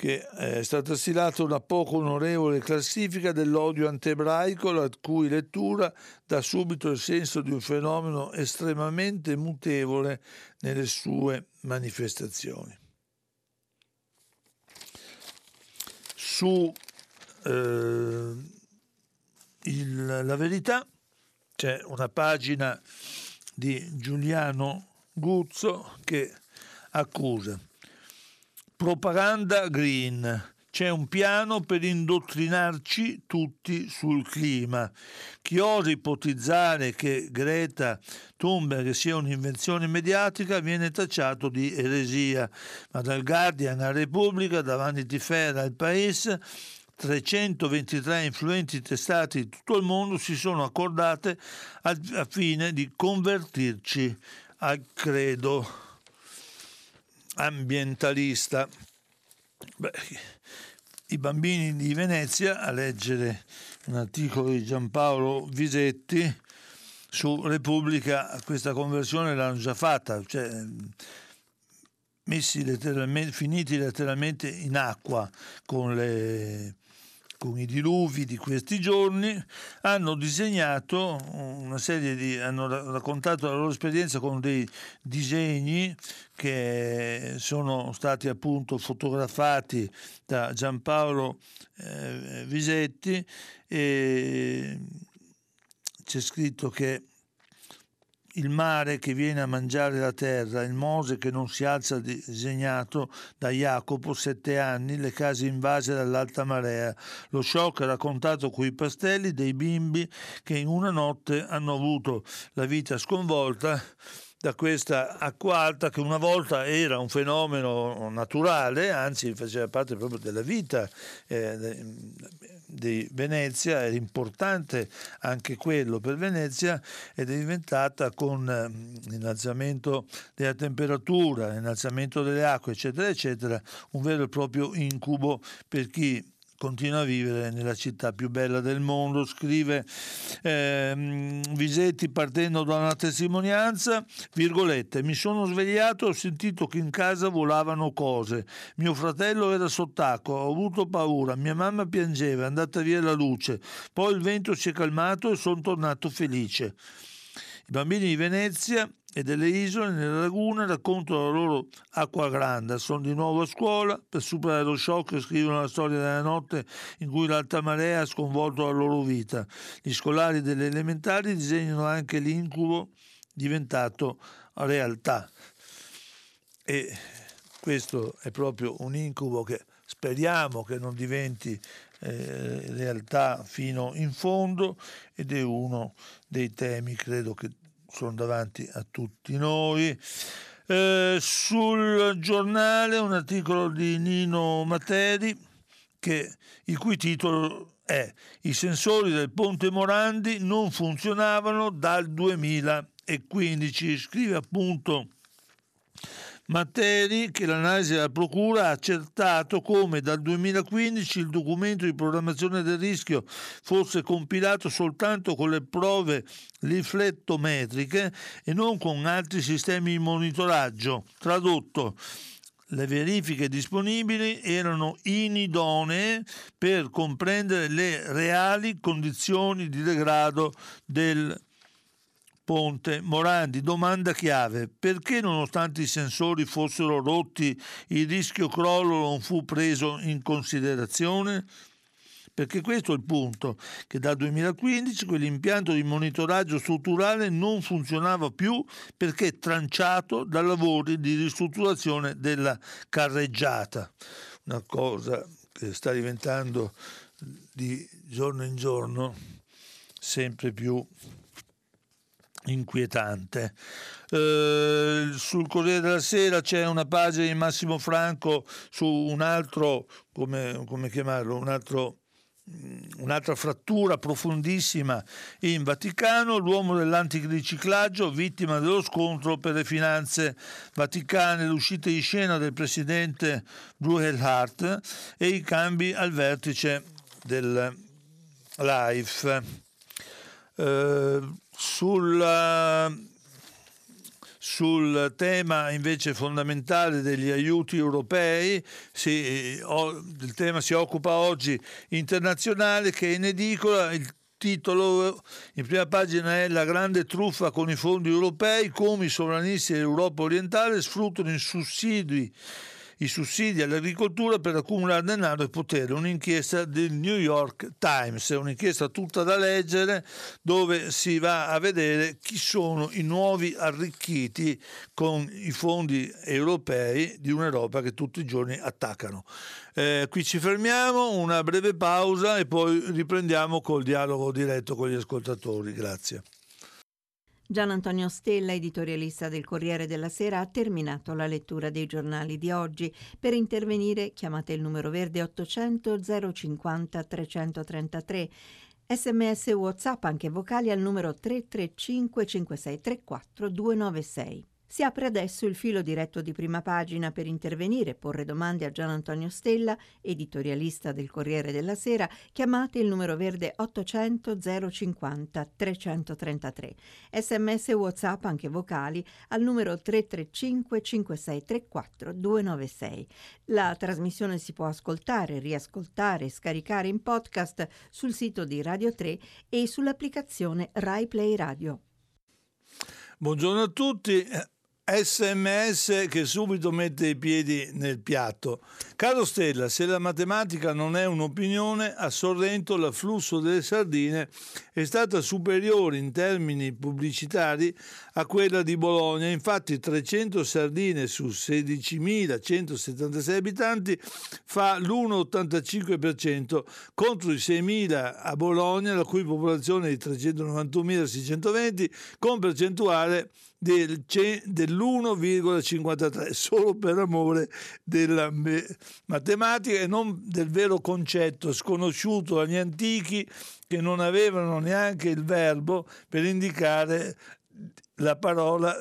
Speaker 3: che è stata stilata una poco onorevole classifica dell'odio antiebraico, la cui lettura dà subito il senso di un fenomeno estremamente mutevole nelle sue manifestazioni. Su eh, il, la verità c'è una pagina di Giuliano Guzzo che accusa propaganda green. C'è un piano per indottrinarci tutti sul clima. Chi osa ipotizzare che Greta Thunberg sia un'invenzione mediatica viene tacciato di eresia. Ma dal Guardian a Repubblica, da Vanity Fair al Paese, 323 influenti testate di tutto il mondo si sono accordate a, a fine di convertirci al credo ambientalista. Beh, I bambini di Venezia, a leggere un articolo di Giampaolo Visetti su Repubblica, questa conversione l'hanno già fatta, cioè messi letteralmente, finiti letteralmente in acqua con le con i diluvi di questi giorni, hanno disegnato una serie di, hanno raccontato la loro esperienza con dei disegni che sono stati appunto fotografati da Giampaolo eh, Visetti e c'è scritto che il mare che viene a mangiare la terra, il Mose che non si alza disegnato da Jacopo, sette anni, le case invase dall'alta marea, lo shock raccontato coi pastelli dei bimbi che in una notte hanno avuto la vita sconvolta da questa acqua alta che una volta era un fenomeno naturale, anzi faceva parte proprio della vita eh, di Venezia, era importante anche quello per Venezia ed è diventata con eh, l'innalzamento della temperatura, l'innalzamento delle acque, eccetera, eccetera, un vero e proprio incubo per chi continua a vivere nella città più bella del mondo, scrive eh, Visetti partendo da una testimonianza, virgolette, mi sono svegliato e ho sentito che in casa volavano cose, mio fratello era sott'acqua, ho avuto paura, mia mamma piangeva, è andata via la luce, poi il vento si è calmato e sono tornato felice. I bambini di Venezia e delle isole nella laguna raccontano la loro acqua grande, sono di nuovo a scuola per superare lo shock e scrivono la storia della notte in cui l'alta marea ha sconvolto la loro vita. Gli scolari delle elementari disegnano anche l'incubo diventato realtà e questo è proprio un incubo che speriamo che non diventi eh, realtà fino in fondo ed è uno dei temi credo che sono davanti a tutti noi. Eh, sul giornale un articolo di Nino Materi che, il cui titolo è I sensori del ponte Morandi non funzionavano dal 2015. Scrive appunto Matteri che l'analisi della Procura ha accertato come dal 2015 il documento di programmazione del rischio fosse compilato soltanto con le prove riflettometriche e non con altri sistemi di monitoraggio. Tradotto, le verifiche disponibili erano inidonee per comprendere le reali condizioni di degrado del Ponte, Morandi, domanda chiave, perché nonostante i sensori fossero rotti il rischio crollo non fu preso in considerazione? Perché questo è il punto, che dal 2015 quell'impianto di monitoraggio strutturale non funzionava più perché tranciato da lavori di ristrutturazione della carreggiata. Una cosa che sta diventando di giorno in giorno sempre più inquietante. Eh, sul Corriere della Sera c'è una pagina di Massimo Franco su un altro, come, come chiamarlo, un altro mm, un'altra frattura profondissima in Vaticano, l'uomo dell'antiriciclaggio, vittima dello scontro per le finanze vaticane, l'uscita di scena del presidente Bruhelhart e i cambi al vertice del LIFE. Eh, sul, sul tema invece fondamentale degli aiuti europei, si, il tema si occupa oggi internazionale che è in edicola, il titolo in prima pagina è La grande truffa con i fondi europei, come i sovranisti dell'Europa orientale sfruttano i sussidi i sussidi all'agricoltura per accumulare denaro e potere. Un'inchiesta del New York Times, un'inchiesta tutta da leggere dove si va a vedere chi sono i nuovi arricchiti con i fondi europei di un'Europa che tutti i giorni attaccano. Eh, qui ci fermiamo, una breve pausa e poi riprendiamo col dialogo diretto con gli ascoltatori. Grazie.
Speaker 2: Gian Antonio Stella, editorialista del Corriere della Sera, ha terminato la lettura dei giornali di oggi. Per intervenire chiamate il numero verde 800 050 333. Sms WhatsApp anche vocali al numero 335 5634 296. Si apre adesso il filo diretto di prima pagina per intervenire e porre domande a Gian Antonio Stella, editorialista del Corriere della Sera. Chiamate il numero verde 800 050 333. Sms WhatsApp anche vocali al numero 335 5634 296. La trasmissione si può ascoltare, riascoltare e scaricare in podcast sul sito di Radio 3 e sull'applicazione Rai Play Radio.
Speaker 3: Buongiorno a tutti. SMS che subito mette i piedi nel piatto. Caro Stella, se la matematica non è un'opinione, a Sorrento l'afflusso delle sardine è stata superiore in termini pubblicitari a quella di Bologna. Infatti 300 sardine su 16.176 abitanti fa l'1,85% contro i 6.000 a Bologna, la cui popolazione è di 391.620, con percentuale del, dell'1,53 solo per amore della matematica e non del vero concetto sconosciuto agli antichi che non avevano neanche il verbo per indicare la parola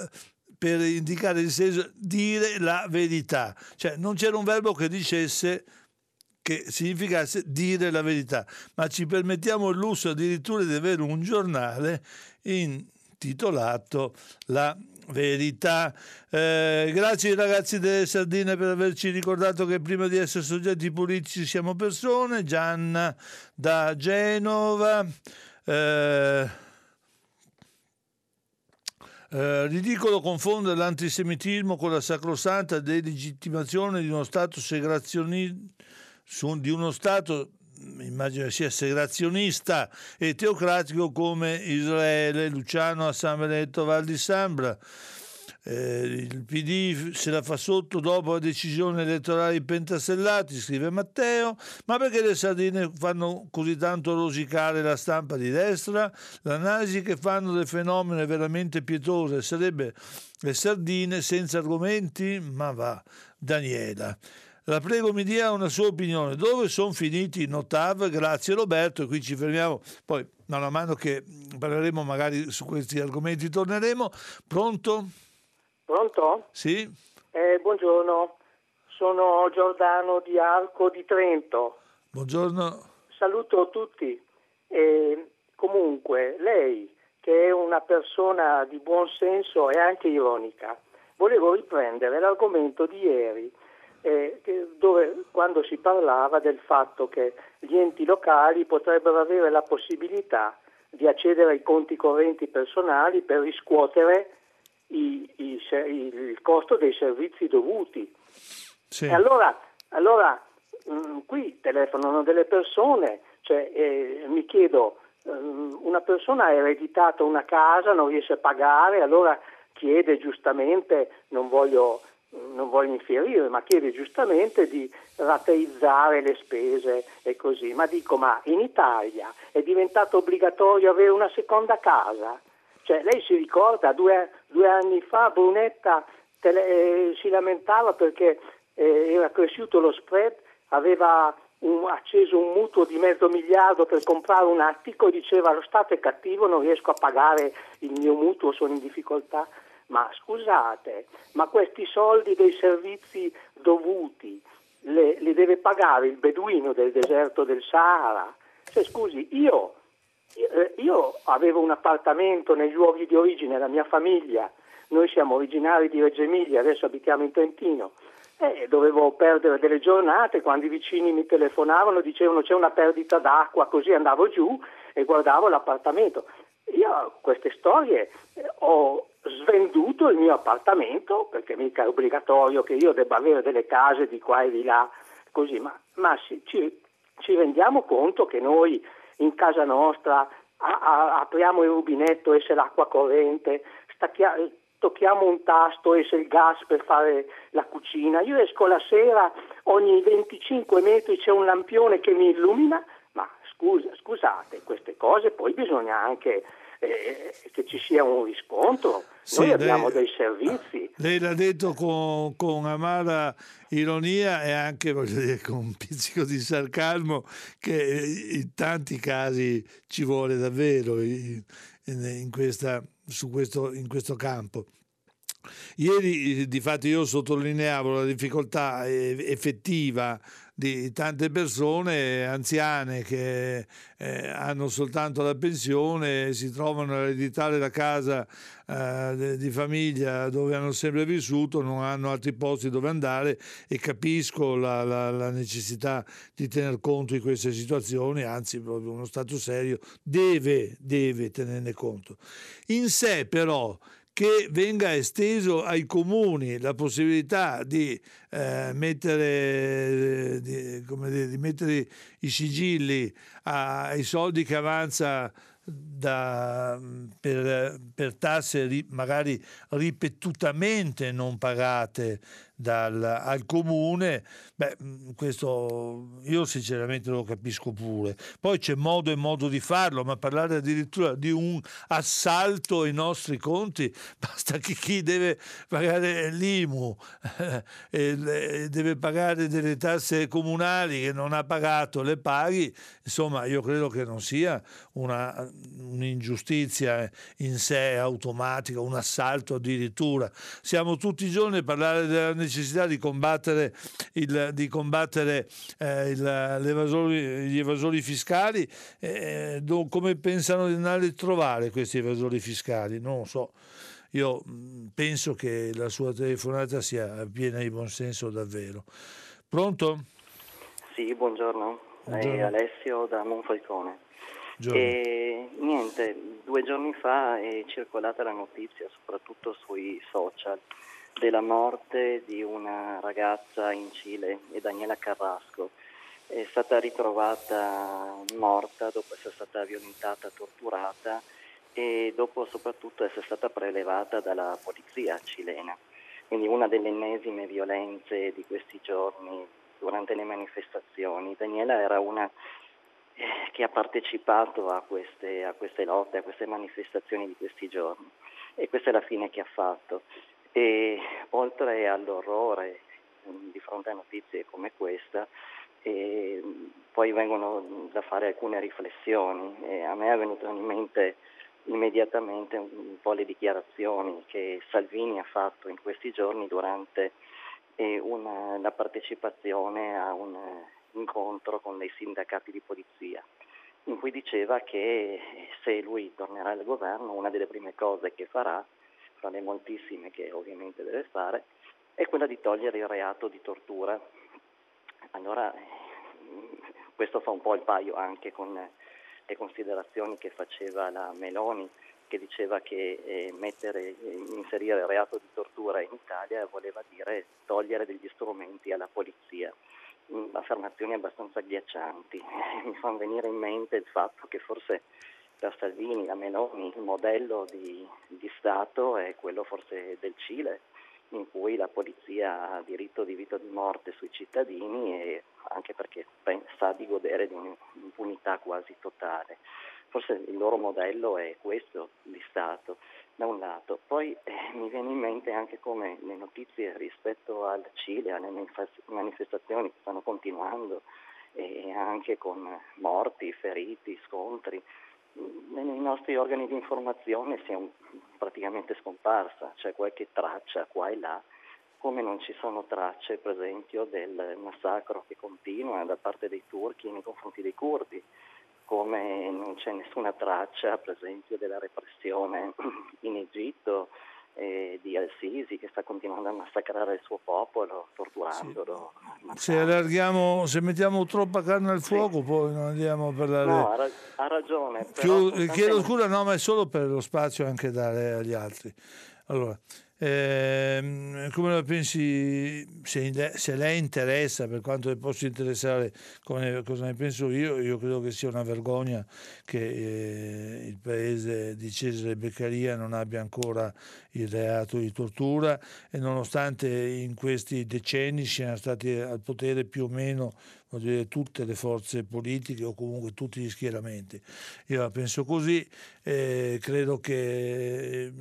Speaker 3: per indicare il senso dire la verità. Cioè non c'era un verbo che dicesse che significasse dire la verità ma ci permettiamo il lusso addirittura di avere un giornale in intitolato La verità. Eh, grazie ragazzi delle Sardine per averci ricordato che prima di essere soggetti politici siamo persone. Gianna da Genova. Eh, eh, ridicolo confondere l'antisemitismo con la sacrosanta delegittimazione di uno Stato segrazionista di uno Stato immagino sia segrazionista e teocratico come Israele, Luciano a San Veneto, Val di Sambra. Eh, il PD se la fa sotto dopo la decisione elettorale di Pentasellati, scrive Matteo, ma perché le sardine fanno così tanto rosicare la stampa di destra? L'analisi che fanno del fenomeno è veramente pietosa, sarebbe le sardine senza argomenti? Ma va, Daniela. La prego mi dia una sua opinione. Dove sono finiti i Notav? Grazie Roberto, e qui ci fermiamo. Poi, man mano che parleremo magari su questi argomenti, torneremo. Pronto?
Speaker 1: Pronto?
Speaker 3: Sì.
Speaker 1: Eh, buongiorno, sono Giordano di Arco di Trento.
Speaker 3: Buongiorno.
Speaker 1: Saluto tutti. Eh, comunque, lei che è una persona di buon senso e anche ironica, volevo riprendere l'argomento di ieri eh, dove, quando si parlava del fatto che gli enti locali potrebbero avere la possibilità di accedere ai conti correnti personali per riscuotere i, i, il costo dei servizi dovuti. Sì. E allora, allora mh, mm, qui telefonano delle persone, cioè, eh, mi chiedo, mh, mm, una persona ha ereditato una casa, non riesce a pagare, allora chiede giustamente, non voglio non voglio infierire, ma chiede giustamente di rateizzare le spese e così. Ma dico, ma in Italia è diventato obbligatorio avere una seconda casa? Cioè, lei si ricorda, due, due anni fa Brunetta tele, eh, si lamentava perché eh, era cresciuto lo spread, aveva un, acceso un mutuo di mezzo miliardo per comprare un attico e diceva lo Stato è cattivo, non riesco a pagare il mio mutuo, sono in difficoltà. Ma scusate, ma questi soldi dei servizi dovuti le, li deve pagare il beduino del deserto del Sahara? Cioè, scusi, io, eh, io avevo un appartamento nei luoghi di origine, la mia famiglia, noi siamo originari di Reggio Emilia, adesso abitiamo in Trentino. E dovevo perdere delle giornate quando i vicini mi telefonavano, dicevano c'è una perdita d'acqua, così andavo giù e guardavo l'appartamento. Io queste storie eh, ho svenduto il mio appartamento, perché mica è obbligatorio che io debba avere delle case di qua e di là, così, ma, ma ci, ci, rendiamo conto che noi in casa nostra a, a, apriamo il rubinetto, esce l'acqua corrente, stacchia, tocchiamo un tasto, esce il gas per fare la cucina, io esco la sera, ogni 25 metri c'è un lampione che mi illumina, ma scusa, scusate, queste cose poi bisogna anche eh, che ci sia un riscontro. Sì, Noi abbiamo lei, dei servizi.
Speaker 3: Lei l'ha detto con, con amara ironia e anche dire, con un pizzico di sarcasmo che in tanti casi ci vuole davvero in, in questa, questo, in questo campo. Ieri, di fatto, io sottolineavo la difficoltà effettiva di tante persone anziane che eh, hanno soltanto la pensione, si trovano a ereditare la casa eh, di famiglia dove hanno sempre vissuto, non hanno altri posti dove andare e capisco la, la, la necessità di tener conto di queste situazioni, anzi proprio uno Stato serio deve, deve tenerne conto. In sé però che venga esteso ai comuni la possibilità di, eh, mettere, di, dire, di mettere, i sigilli ai soldi che avanza da, per, per, tasse magari ripetutamente non pagate dal, al comune, beh, questo io sinceramente lo capisco pure. Poi c'è modo e modo di farlo, ma parlare addirittura di un assalto ai nostri conti, basta che chi deve pagare l'IMU eh, deve pagare delle tasse comunali che non ha pagato, le paghi, insomma io credo che non sia una, un'ingiustizia in sé automatica, un assalto addirittura. Siamo tutti i giorni a parlare della necessità di combattere, il, di combattere eh, il, gli evasori fiscali. Eh, do, come pensano di andare a trovare questi evasori fiscali? Non lo so. Io mm, penso che la sua telefonata sia piena di buonsenso davvero. Pronto?
Speaker 4: Sì, buongiorno. buongiorno. È Alessio da Monfalcone. E niente, due giorni fa è circolata la notizia, soprattutto sui social, della morte di una ragazza in Cile, Daniela Carrasco. È stata ritrovata morta dopo essere stata violentata, torturata e dopo soprattutto essere stata prelevata dalla polizia cilena. Quindi una delle ennesime violenze di questi giorni durante le manifestazioni. Daniela era una che ha partecipato a queste, a queste, lotte, a queste manifestazioni di questi giorni e questa è la fine che ha fatto. E oltre all'orrore di fronte a notizie come questa, poi vengono da fare alcune riflessioni. E a me è venuto in mente immediatamente un po' le dichiarazioni che Salvini ha fatto in questi giorni durante una, la partecipazione a un incontro con dei sindacati di polizia, in cui diceva che se lui tornerà al governo una delle prime cose che farà, fra le moltissime che ovviamente deve fare, è quella di togliere il reato di tortura. Allora questo fa un po' il paio anche con le considerazioni che faceva la Meloni, che diceva che eh, mettere, inserire il reato di tortura in Italia voleva dire togliere degli strumenti alla polizia affermazioni abbastanza agghiaccianti. Mi fanno venire in mente il fatto che forse per Salvini, la Meloni, il modello di, di Stato è quello forse del Cile, in cui la polizia ha diritto di vita o di morte sui cittadini e anche perché sa di godere di un'impunità quasi totale. Forse il loro modello è questo di Stato da un lato. Poi eh, mi viene in mente anche come le notizie rispetto al Cile, alle manifestazioni che stanno continuando e anche con morti, feriti, scontri, nei nostri organi di informazione sia praticamente scomparsa, c'è qualche traccia qua e là, come non ci sono tracce per esempio del massacro che continua da parte dei turchi nei confronti dei curdi come non c'è nessuna traccia, per esempio, della repressione in Egitto eh, di Al-Sisi che sta continuando a massacrare il suo popolo, torturandolo.
Speaker 3: Sì. Se allarghiamo, se mettiamo troppa carne al fuoco, sì. poi non andiamo a parlare.
Speaker 4: No, ha, ha ragione.
Speaker 3: Più, chiedo scusa, no, ma è solo per lo spazio anche dare agli altri. Allora, eh, come la pensi, se, se, lei interessa, per quanto le possa interessare come, cosa ne penso io, io credo che sia una vergogna che eh, il paese di Cesare Beccaria non abbia ancora il reato di tortura e nonostante in questi decenni siano stati al potere più o meno dire, tutte le forze politiche o comunque tutti gli schieramenti. Io la penso così, eh, credo che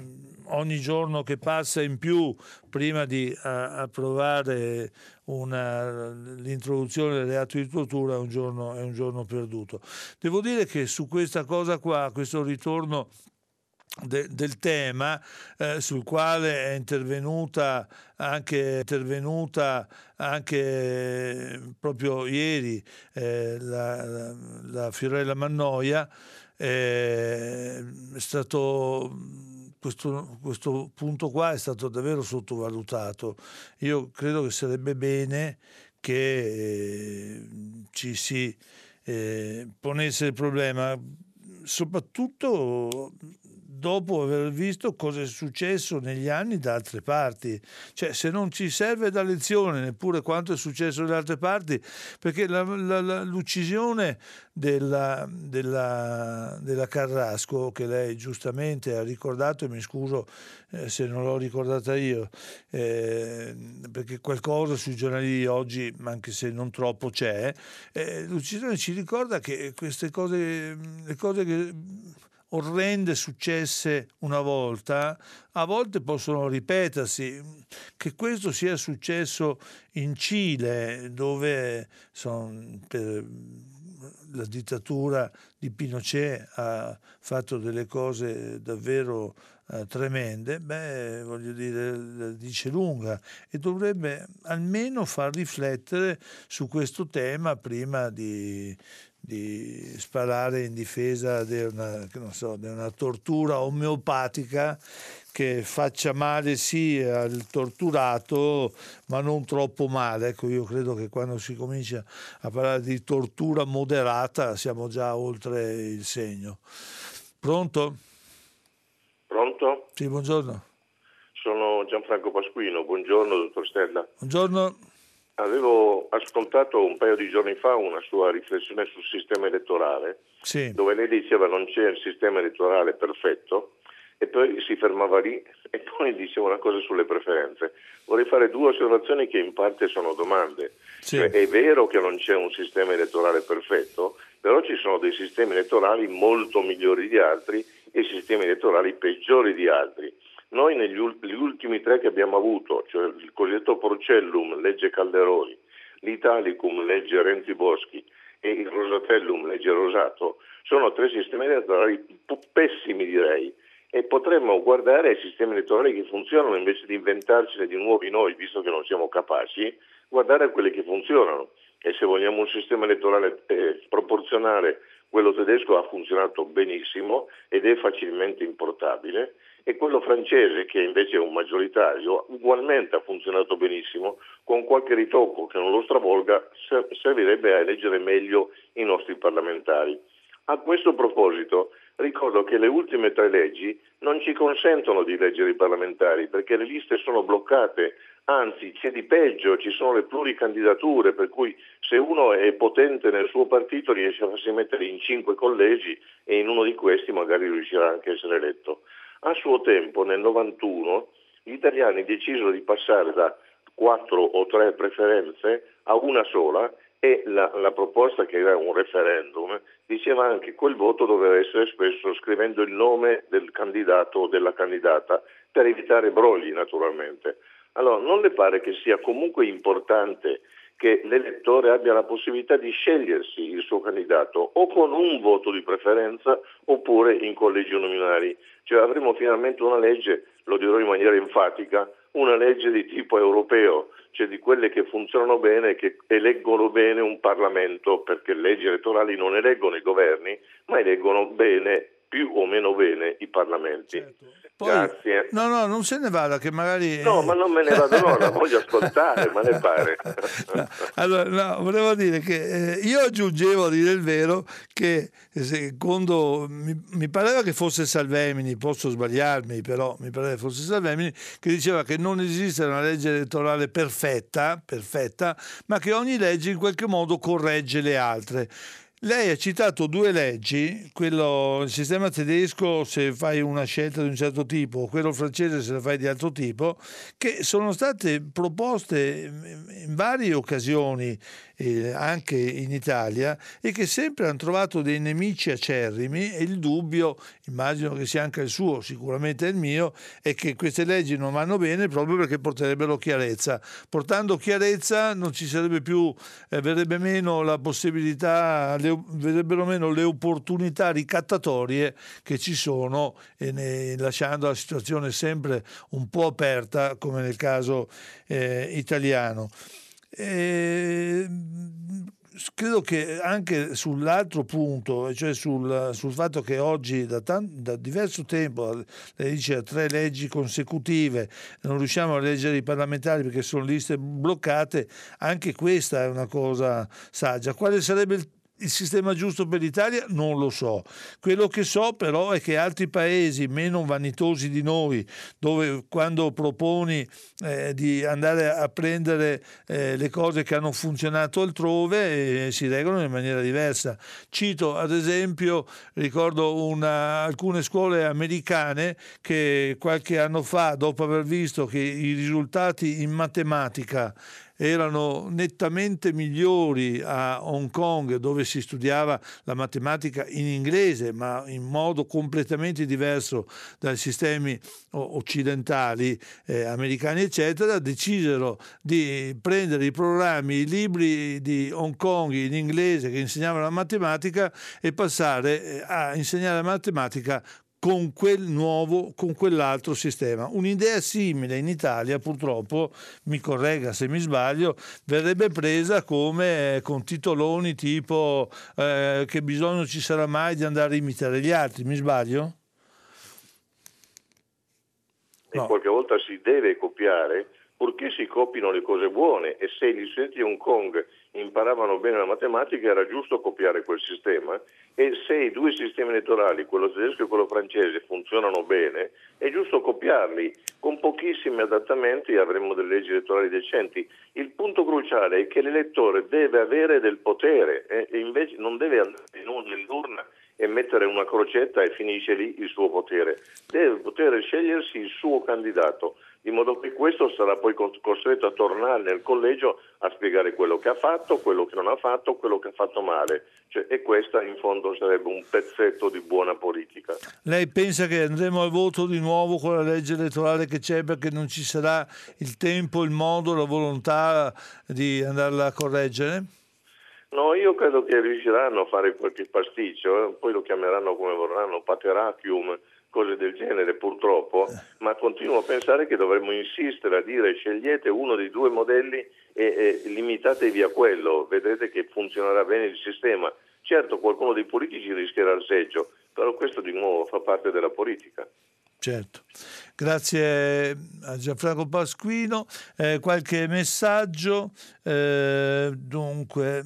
Speaker 3: ogni giorno che passa in più prima di a, approvare una, l'introduzione del reato di tortura è un, giorno, è un giorno perduto. Devo dire che su questa cosa qua, questo ritorno de, del tema eh, sul quale è intervenuta anche, intervenuta anche eh, proprio ieri eh, la, la, la, Fiorella Mannoia, eh, è stato questo, questo, punto qua è stato davvero sottovalutato. Io credo che sarebbe bene che eh, ci si eh, ponesse il problema, soprattutto dopo aver visto cosa è successo negli anni da altre parti. Cioè, se non ci serve da lezione neppure quanto è successo da altre parti, perché la, la, la, l'uccisione della, della, della, Carrasco, che lei giustamente ha ricordato, e mi scuso eh, se non l'ho ricordata io, eh, perché qualcosa sui giornali di oggi, anche se non troppo, c'è, eh, l'uccisione ci ricorda che queste cose, le cose che orrende successe una volta, a volte possono ripetersi. Che questo sia successo in Cile, dove son, per, la dittatura di Pinochet ha fatto delle cose davvero eh, tremende, beh, voglio dire, dice lunga e dovrebbe almeno far riflettere su questo tema prima di, di sparare in difesa di una, so, di una, tortura omeopatica che faccia male sì al torturato ma non troppo male. Ecco, io credo che quando si comincia a parlare di tortura moderata siamo già oltre il segno. Pronto?
Speaker 5: Pronto?
Speaker 3: Sì, buongiorno.
Speaker 5: Sono Gianfranco Pasquino, buongiorno dottor Stella.
Speaker 3: Buongiorno.
Speaker 5: Avevo ascoltato un paio di giorni fa una sua riflessione sul sistema elettorale,
Speaker 3: sì.
Speaker 5: dove lei diceva non c'è il sistema elettorale perfetto e poi si fermava lì e poi diceva una cosa sulle preferenze. Vorrei fare due osservazioni che in parte sono domande.
Speaker 3: Sì.
Speaker 5: Cioè, è vero che non c'è un sistema elettorale perfetto, però ci sono dei sistemi elettorali molto migliori di altri e sistemi elettorali peggiori di altri. Noi negli ultimi tre che abbiamo avuto, cioè il cosiddetto Porcellum, legge Calderoli, l'Italicum, legge Renzi Boschi e il Rosatellum, legge Rosato, sono tre sistemi elettorali pessimi direi e potremmo guardare ai sistemi elettorali che funzionano invece di inventarcene di nuovi noi, visto che non siamo capaci, guardare a quelli che funzionano. E se vogliamo un sistema elettorale eh, proporzionale, quello tedesco ha funzionato benissimo ed è facilmente importabile e quello francese, che invece è un maggioritario, ugualmente ha funzionato benissimo, con qualche ritocco che non lo stravolga, servirebbe a eleggere meglio i nostri parlamentari. A questo proposito ricordo che le ultime tre leggi non ci consentono di eleggere i parlamentari perché le liste sono bloccate, anzi c'è di peggio, ci sono le pluricandidature, per cui se uno è potente nel suo partito riesce a farsi mettere in cinque collegi e in uno di questi magari riuscirà anche a essere eletto. A suo tempo, nel 91, gli italiani decisero di passare da quattro o tre preferenze a una sola e la, la, proposta che era un referendum diceva anche che quel voto doveva essere espresso scrivendo il nome del candidato o della candidata per evitare brogli naturalmente. Allora non le pare che sia comunque importante che l'elettore abbia la possibilità di scegliersi il suo candidato o con un voto di preferenza oppure in collegi nominali. Cioè avremo finalmente una legge, lo dirò in maniera enfatica, una legge di tipo europeo, cioè di quelle che funzionano bene e che eleggono bene un Parlamento, perché le leggi elettorali non eleggono i governi, ma eleggono bene più o meno bene i parlamenti.
Speaker 3: Certo. Poi,
Speaker 5: Grazie.
Speaker 3: No, no, non se ne vada, che magari...
Speaker 5: No, ma non me ne vado, no, la voglio ascoltare, ma ne pare.
Speaker 3: No, allora, no, volevo dire che eh, io aggiungevo a dire il vero che secondo, mi, mi, pareva che fosse Salvemini, posso sbagliarmi, però mi pareva che fosse Salvemini, che diceva che non esiste una legge elettorale perfetta, perfetta, ma che ogni legge in qualche modo corregge le altre. Lei ha citato due leggi, quello, il sistema tedesco se fai una scelta di un certo tipo, quello francese se la fai di altro tipo, che sono state proposte in varie occasioni eh, anche in Italia e che sempre hanno trovato dei nemici acerrimi e il dubbio, immagino che sia anche il suo, sicuramente il mio, è che queste leggi non vanno bene proprio perché porterebbero chiarezza. Portando chiarezza non ci sarebbe più, eh, verrebbe meno la possibilità le, vedrebbero meno le opportunità ricattatorie che ci sono e ne, lasciando la situazione sempre un po' aperta come nel caso eh, italiano. E, credo che anche sull'altro punto, cioè sul, sul fatto che oggi da, tan- da, diverso tempo, lei dice tre leggi consecutive, non riusciamo a leggere i parlamentari perché sono liste bloccate, anche questa è una cosa saggia. Quale sarebbe il il sistema giusto per l'Italia non lo so. Quello che so però è che altri paesi meno vanitosi di noi, dove quando proponi eh, di andare a prendere eh, le cose che hanno funzionato altrove eh, si regolano in maniera diversa. Cito ad esempio, ricordo una, alcune scuole americane che qualche anno fa, dopo aver visto che i risultati in matematica erano nettamente migliori a Hong Kong dove si studiava la matematica in inglese ma in modo completamente diverso dai sistemi occidentali, eh, americani eccetera, decisero di prendere i programmi, i libri di Hong Kong in inglese che insegnavano la matematica e passare eh, a insegnare la matematica con quel nuovo, con quell'altro sistema. Un'idea simile in Italia, purtroppo, mi corregga se mi sbaglio, verrebbe presa come eh, con titoloni tipo eh, che bisogno ci sarà mai di andare a imitare gli altri, mi sbaglio?
Speaker 5: No. E qualche volta si deve copiare purché si copino le cose buone e se gli studenti di Hong Kong imparavano bene la matematica era giusto copiare quel sistema e se i due sistemi elettorali, quello tedesco e quello francese, funzionano bene, è giusto copiarli. Con pochissimi adattamenti avremo delle leggi elettorali decenti. Il punto cruciale è che l'elettore deve avere del potere eh, e invece non deve andare nell'urna e mettere una crocetta e finisce lì il suo potere. Deve poter scegliersi il suo candidato in modo che questo sarà poi costretto a tornare nel collegio a spiegare quello che ha fatto, quello che non ha fatto, quello che ha fatto male. Cioè, e questa in fondo sarebbe un pezzetto di buona politica.
Speaker 3: Lei pensa che andremo al voto di nuovo con la legge elettorale che c'è perché non ci sarà il tempo, il modo, la volontà di andarla a correggere?
Speaker 5: No, io credo che riusciranno a fare qualche pasticcio, eh? poi lo chiameranno come vorranno, pateracium, cose del genere purtroppo, eh. ma continuo a pensare che dovremmo insistere a dire scegliete uno dei due modelli e, e limitatevi a quello, vedrete che funzionerà bene il sistema. Certo, qualcuno dei politici rischierà il seggio, però questo di nuovo fa parte della politica.
Speaker 3: Certo, grazie a Gianfranco Pasquino. Eh, qualche messaggio? Eh, dunque,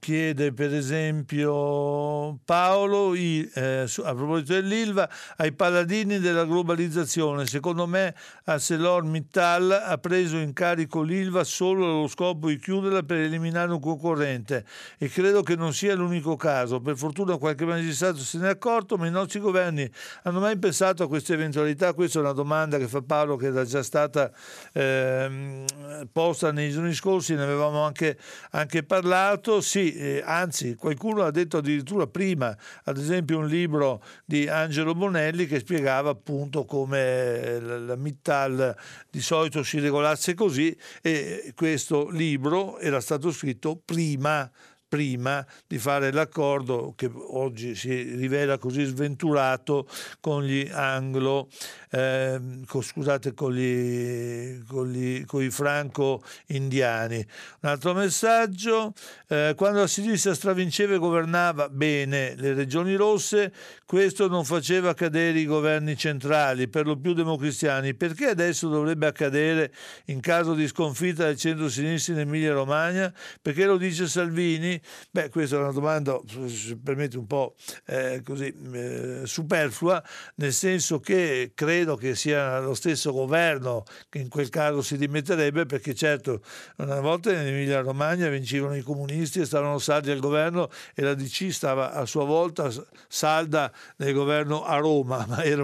Speaker 3: chiede per esempio Paolo i, eh, a proposito dell'Ilva ai paladini della globalizzazione. Secondo me ArcelorMittal ha preso in carico l'Ilva solo allo scopo di chiuderla per eliminare un concorrente. E credo che non sia l'unico caso. Per fortuna qualche magistrato se ne è accorto ma i nostri governi hanno mai pensato a queste eventualità? Questa è una domanda che fa Paolo che era già stata eh, posta nei giorni scorsi ne avevamo anche, anche parlato. Sì eh, anzi qualcuno ha detto addirittura prima, ad esempio un libro di Angelo Bonelli che spiegava appunto come la, la Mittal di solito si regolasse così e questo libro era stato scritto prima prima di fare l'accordo che oggi si rivela così sventurato con gli anglo, eh, con, scusate, con, gli, con, gli, con i franco-indiani. Un altro messaggio, eh, quando la sinistra stravinceva e governava bene le regioni rosse, questo non faceva cadere i governi centrali, per lo più democristiani. Perché adesso dovrebbe accadere in caso di sconfitta del centro-sinistra in Emilia-Romagna? Perché lo dice Salvini? Beh, questa è una domanda, se permette, un po' eh, così eh, superflua, nel senso che credo che sia lo stesso governo che in quel caso si dimetterebbe, perché certo una volta in Emilia Romagna vincevano i comunisti e stavano saldi al governo e la DC stava a sua volta salda nel governo a Roma, ma era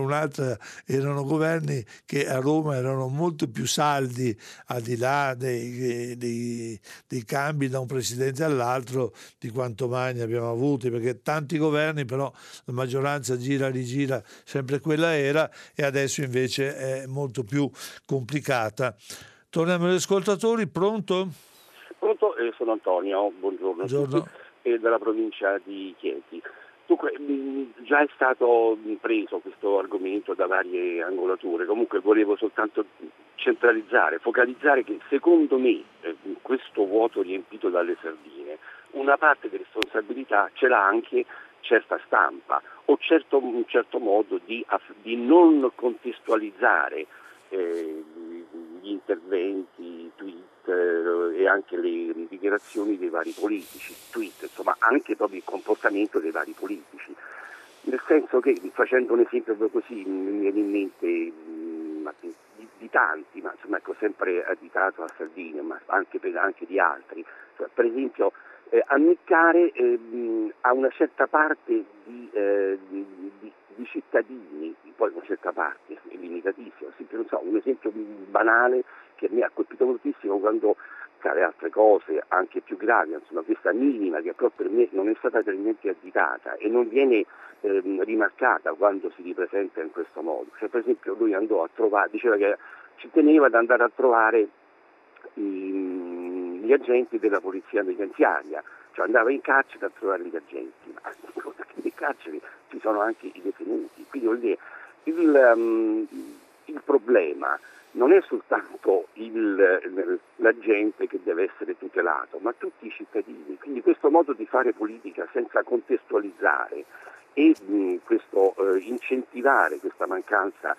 Speaker 3: erano governi che a Roma erano molto più saldi al di là dei, dei, dei cambi da un presidente all'altro di quanto mai ne abbiamo avuti, perché tanti governi, però la maggioranza gira, rigira, sempre quella era e adesso invece è molto più complicata. Torniamo agli ascoltatori, pronto?
Speaker 6: Pronto? Eh, sono Antonio, buongiorno, buongiorno. a tutti, eh, dalla provincia di Chieti. Dunque, già è stato preso questo argomento da varie angolature, comunque volevo soltanto centralizzare, focalizzare che secondo me eh, questo vuoto riempito dalle sardine, una parte di responsabilità ce l'ha anche certa stampa o certo, un certo modo di, di non contestualizzare eh, gli interventi, i tweet eh, e anche le dichiarazioni dei vari politici, tweet, insomma anche proprio il comportamento dei vari politici. Nel senso che, facendo un esempio così, mi viene in mente mh, di, di, tanti, ma insomma ecco, sempre additato a Salvini, ma anche, per, anche di altri. Cioè, per esempio eh, ammiccare eh, a una certa parte di, eh, di, di, di, cittadini, poi una certa parte, è limitatissima, so, un esempio banale che mi ha colpito moltissimo quando tra le altre cose anche più gravi, insomma questa minima che però per me non è stata per niente additata e non viene ehm, rimarcata quando si ripresenta in questo modo. Cioè, per esempio lui andò a trovare, diceva che ci teneva ad andare a trovare i, gli agenti della polizia penitenziaria, cioè andava in carcere a trovare gli agenti, ma in carcere ci sono anche i detenuti, quindi il, um, il problema non è soltanto il, l'agente che deve essere tutelato, ma tutti i cittadini. Quindi questo modo di fare politica senza contestualizzare e mh, questo eh, incentivare questa mancanza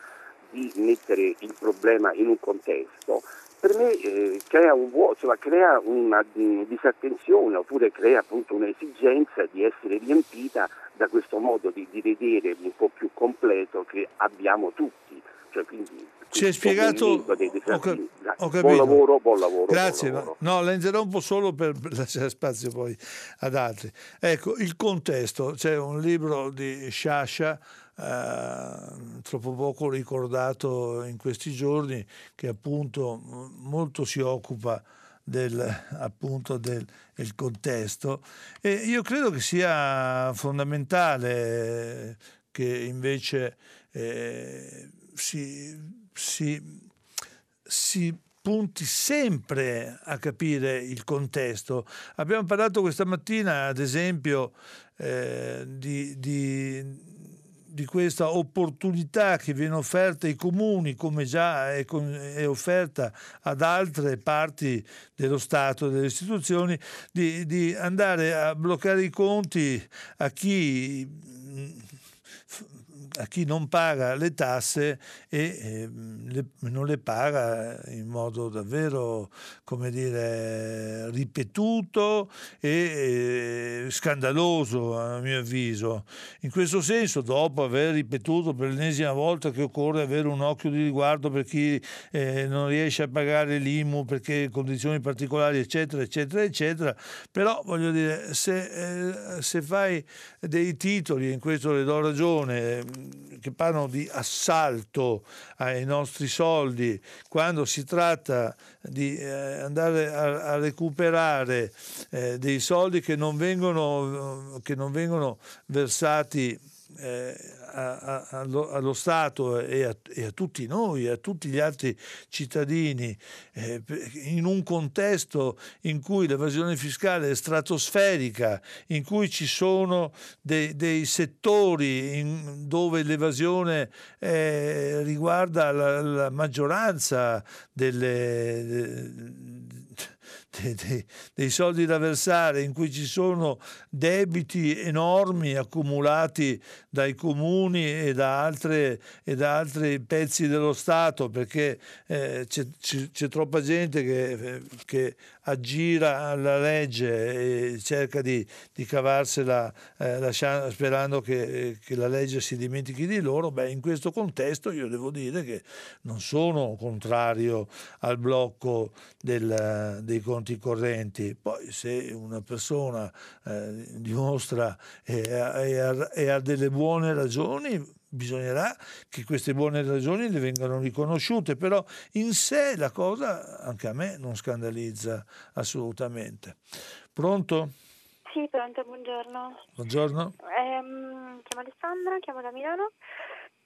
Speaker 6: di mettere il problema in un contesto, per me eh, crea, un vuoto, cioè, crea una mh, disattenzione oppure crea appunto un'esigenza di essere riempita da questo modo di, di vedere un po' più completo che abbiamo tutti. Cioè, quindi,
Speaker 3: ci hai spiegato ho, cap- ho
Speaker 6: buon lavoro, buon lavoro.
Speaker 3: Grazie,
Speaker 6: buon lavoro.
Speaker 3: no, la interrompo solo per lasciare spazio poi ad altri. Ecco, il contesto, c'è un libro di Sciascia eh, troppo poco ricordato in questi giorni che appunto molto si occupa del, appunto del, del, contesto e io credo che sia fondamentale che invece eh, si, si, si punti sempre a capire il contesto. Abbiamo parlato questa mattina, ad esempio, eh, di, di di questa opportunità che viene offerta ai comuni come già è, è offerta ad altre parti dello Stato, delle istituzioni, di, di andare a bloccare i conti a chi a chi non paga le tasse e eh, le, non le paga in modo davvero, come dire, ripetuto e eh, scandaloso a mio avviso. In questo senso, dopo aver ripetuto per l'ennesima volta che occorre avere un occhio di riguardo per chi eh, non riesce a pagare l'IMU perché condizioni particolari, eccetera, eccetera, eccetera, però voglio dire, se, eh, se fai dei titoli, in questo le do ragione, che parlano di assalto ai nostri soldi, quando si tratta di eh, andare a, a recuperare eh, dei soldi che non vengono, che non vengono versati eh, allo, allo, Stato e a, e a, tutti noi, a tutti gli altri cittadini, eh, in un contesto in cui l'evasione fiscale è stratosferica, in cui ci sono dei, dei settori in, dove l'evasione eh, riguarda la, la maggioranza delle, de, dei, dei, dei soldi da versare, in cui ci sono debiti enormi accumulati dai comuni e da, altre, e da altri pezzi dello Stato, perché eh, c'è, c'è, troppa gente che, che aggira la legge e cerca di, di cavarsela eh, lasciando, sperando che, che, la legge si dimentichi di loro, beh, in questo contesto io devo dire che non sono contrario al blocco del, dei conti correnti. Poi se una persona eh, dimostra e, e, ha, e ha delle buone ragioni, bisognerà che queste buone ragioni le vengano riconosciute, però in sé la cosa anche a me non scandalizza assolutamente. Pronto?
Speaker 7: Sì, pronto, buongiorno.
Speaker 3: Buongiorno.
Speaker 7: Ehm, chiamo Alessandra, chiamo da Milano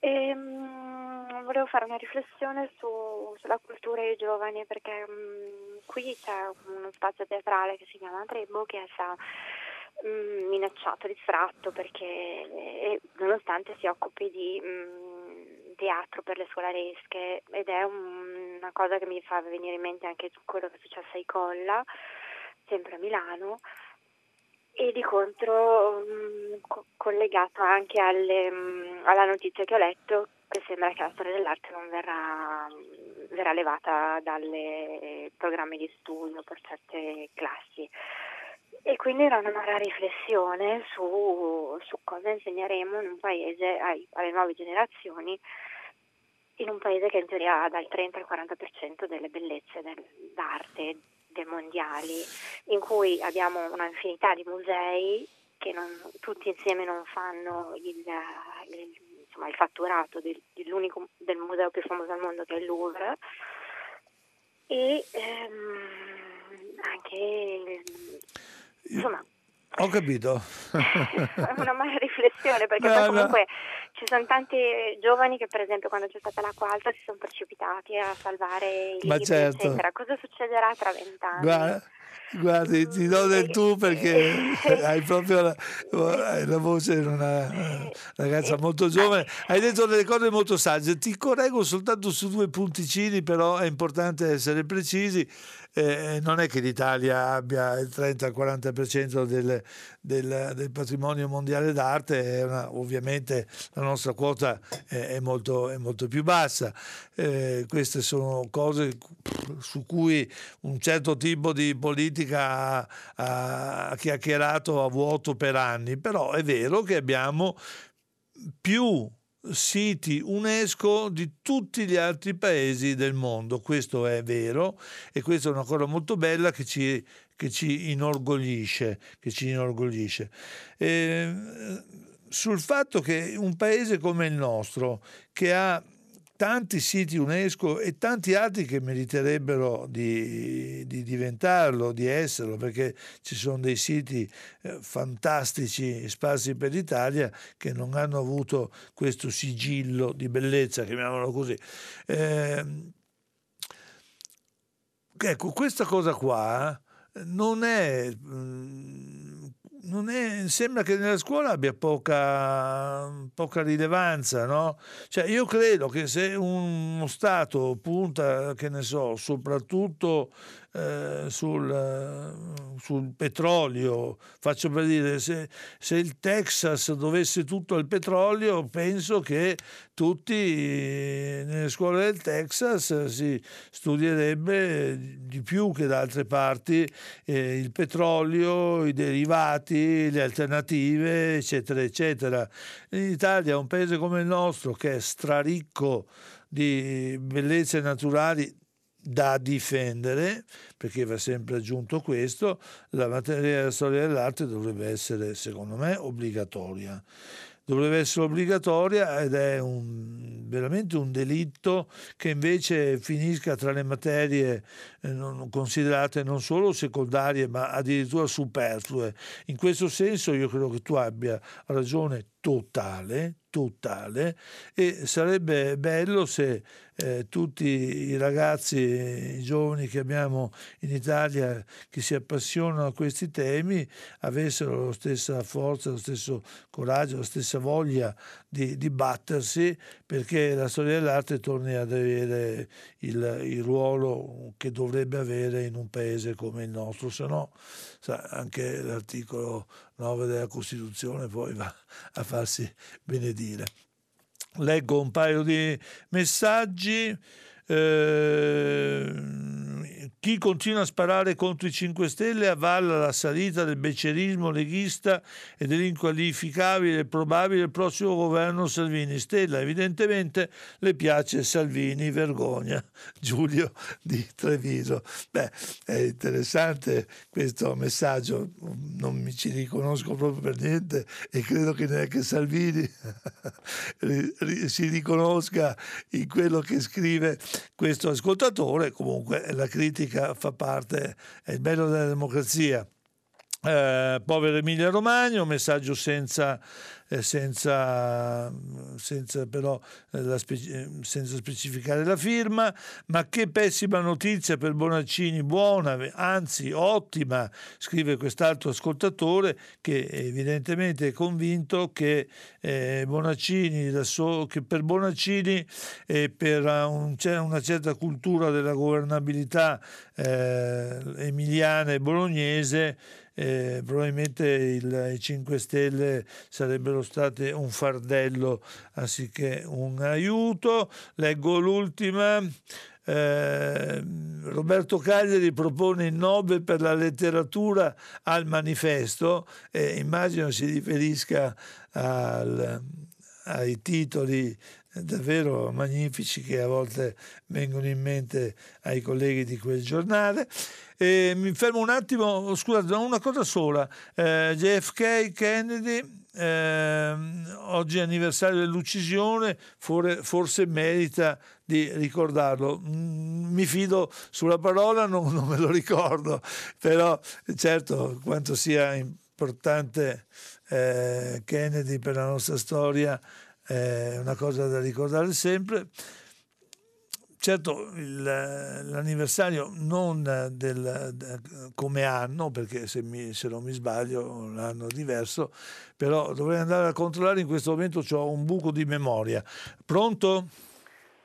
Speaker 7: e um, volevo fare una riflessione su, sulla cultura dei giovani perché um, qui c'è uno spazio teatrale che si chiama Trebo che sta mm, minacciato di sfratto perché eh, nonostante si occupi di mm, teatro per le scolaresche ed è un, una cosa che mi fa venire in mente anche quello che è successo a Icolla, sempre a Milano, e di contro mh, co- collegato anche alle, mh, alla notizia che ho letto che sembra che la storia dell'arte non verrà, verrà levata dai programmi di studio per certe classi. E quindi era una riflessione su, su, cosa insegneremo in un paese ai, alle nuove generazioni, in un paese che in teoria ha dal 30 al 40% delle bellezze del, d'arte dei mondiali, in cui abbiamo un'infinità di musei che non, tutti insieme non fanno il, il, insomma, il fatturato del, dell'unico, del museo più famoso al mondo che è il Louvre. E ehm, anche insomma
Speaker 3: ho capito.
Speaker 7: è una mala riflessione perché no, poi comunque no. ci sono tanti giovani che per esempio quando c'è stata l'acqua alta si sono precipitati a salvare i
Speaker 3: Ma
Speaker 7: libri,
Speaker 3: certo.
Speaker 7: eccetera. Cosa succederà tra vent'anni?
Speaker 3: Guardi, ti do del tu perché hai proprio la, la voce di una ragazza molto giovane. Hai detto delle cose molto sagge. Ti correggo soltanto su due punticini, però è importante essere precisi. Eh, non è che l'Italia abbia il 30-40% del, del, del, patrimonio mondiale d'arte, una, ovviamente la nostra quota è, è, molto, è molto, più bassa. Eh, queste sono cose su cui un certo tipo di politica ha, ha chiacchierato a vuoto per anni, però è vero che abbiamo più siti UNESCO di tutti gli altri paesi del mondo. Questo è vero e questa è una cosa molto bella che ci, che ci inorgoglisce. Che ci inorgoglisce. Eh, sul fatto che un paese come il nostro, che ha tanti siti UNESCO e tanti altri che meriterebbero di, di, diventarlo, di esserlo, perché ci sono dei siti eh, fantastici sparsi per l'Italia che non hanno avuto questo sigillo di bellezza, chiamiamolo così. Eh, ecco, questa cosa qua non è... Mh, mm, è, sembra che nella scuola abbia poca, poca rilevanza, no? Cioè io credo che se uno Stato punta, che ne so, soprattutto eh, sul, sul, petrolio. Faccio per dire, se, se, il Texas dovesse tutto il petrolio, penso che tutti nelle scuole del Texas si studierebbe di più che da altre parti eh, il petrolio, i derivati, le alternative, eccetera, eccetera. In Italia, un paese come il nostro, che è straricco di bellezze naturali da difendere, perché va sempre aggiunto questo, la materia della storia dell'arte dovrebbe essere, secondo me, obbligatoria. Dovrebbe essere obbligatoria ed è un, veramente un delitto che invece finisca tra le materie eh, considerate non solo secondarie ma addirittura superflue. In questo senso io credo che tu abbia ragione totale, totale e sarebbe bello se eh, tutti i ragazzi, i giovani che abbiamo in Italia che si appassionano a questi temi avessero la stessa forza, lo stesso coraggio, la stessa voglia di, di battersi perché la storia dell'arte torni ad avere il, il, ruolo che dovrebbe avere in un paese come il nostro, se no anche l'articolo 9 della Costituzione poi va a farsi benedire. Leggo un paio di messaggi. Eh, chi continua a sparare contro i 5 Stelle avvalla la salita del beccerismo leghista e dell'inqualificabile e probabile prossimo governo Salvini. Stella evidentemente le piace Salvini, vergogna. Giulio di Treviso. Beh, è interessante questo messaggio, non mi ci riconosco proprio per niente e credo che neanche Salvini si riconosca in quello che scrive questo ascoltatore. Comunque la critica politica fa parte, è il bello della democrazia. Eh, povero Emilia Romagna, un messaggio senza eh, senza, senza però eh, speci- senza specificare la firma, ma che pessima notizia per Bonaccini, buona, anzi ottima, scrive quest'altro ascoltatore che evidentemente è convinto che, eh, Bonaccini, so- che per Bonaccini e per un, una certa cultura della governabilità eh, emiliana e bolognese eh, probabilmente il, i 5 Stelle sarebbero state un fardello anziché un aiuto. Leggo l'ultima. Eh, Roberto Cagliari propone il Nobel per la letteratura al manifesto, eh, immagino si riferisca al, ai titoli davvero magnifici che a volte vengono in mente ai colleghi di quel giornale. E mi fermo un attimo, scusate, una cosa sola. Eh, JFK Kennedy, eh, oggi è anniversario dell'uccisione, for, forse merita di ricordarlo. Mm, mi fido sulla parola, non, non me lo ricordo, però certo quanto sia importante eh, Kennedy per la nostra storia è una cosa da ricordare sempre. Certo, il, l'anniversario non del, come anno, perché se, mi, se, non mi sbaglio l'anno è diverso, però dovrei andare a controllare, in questo momento ho un buco di memoria. Pronto?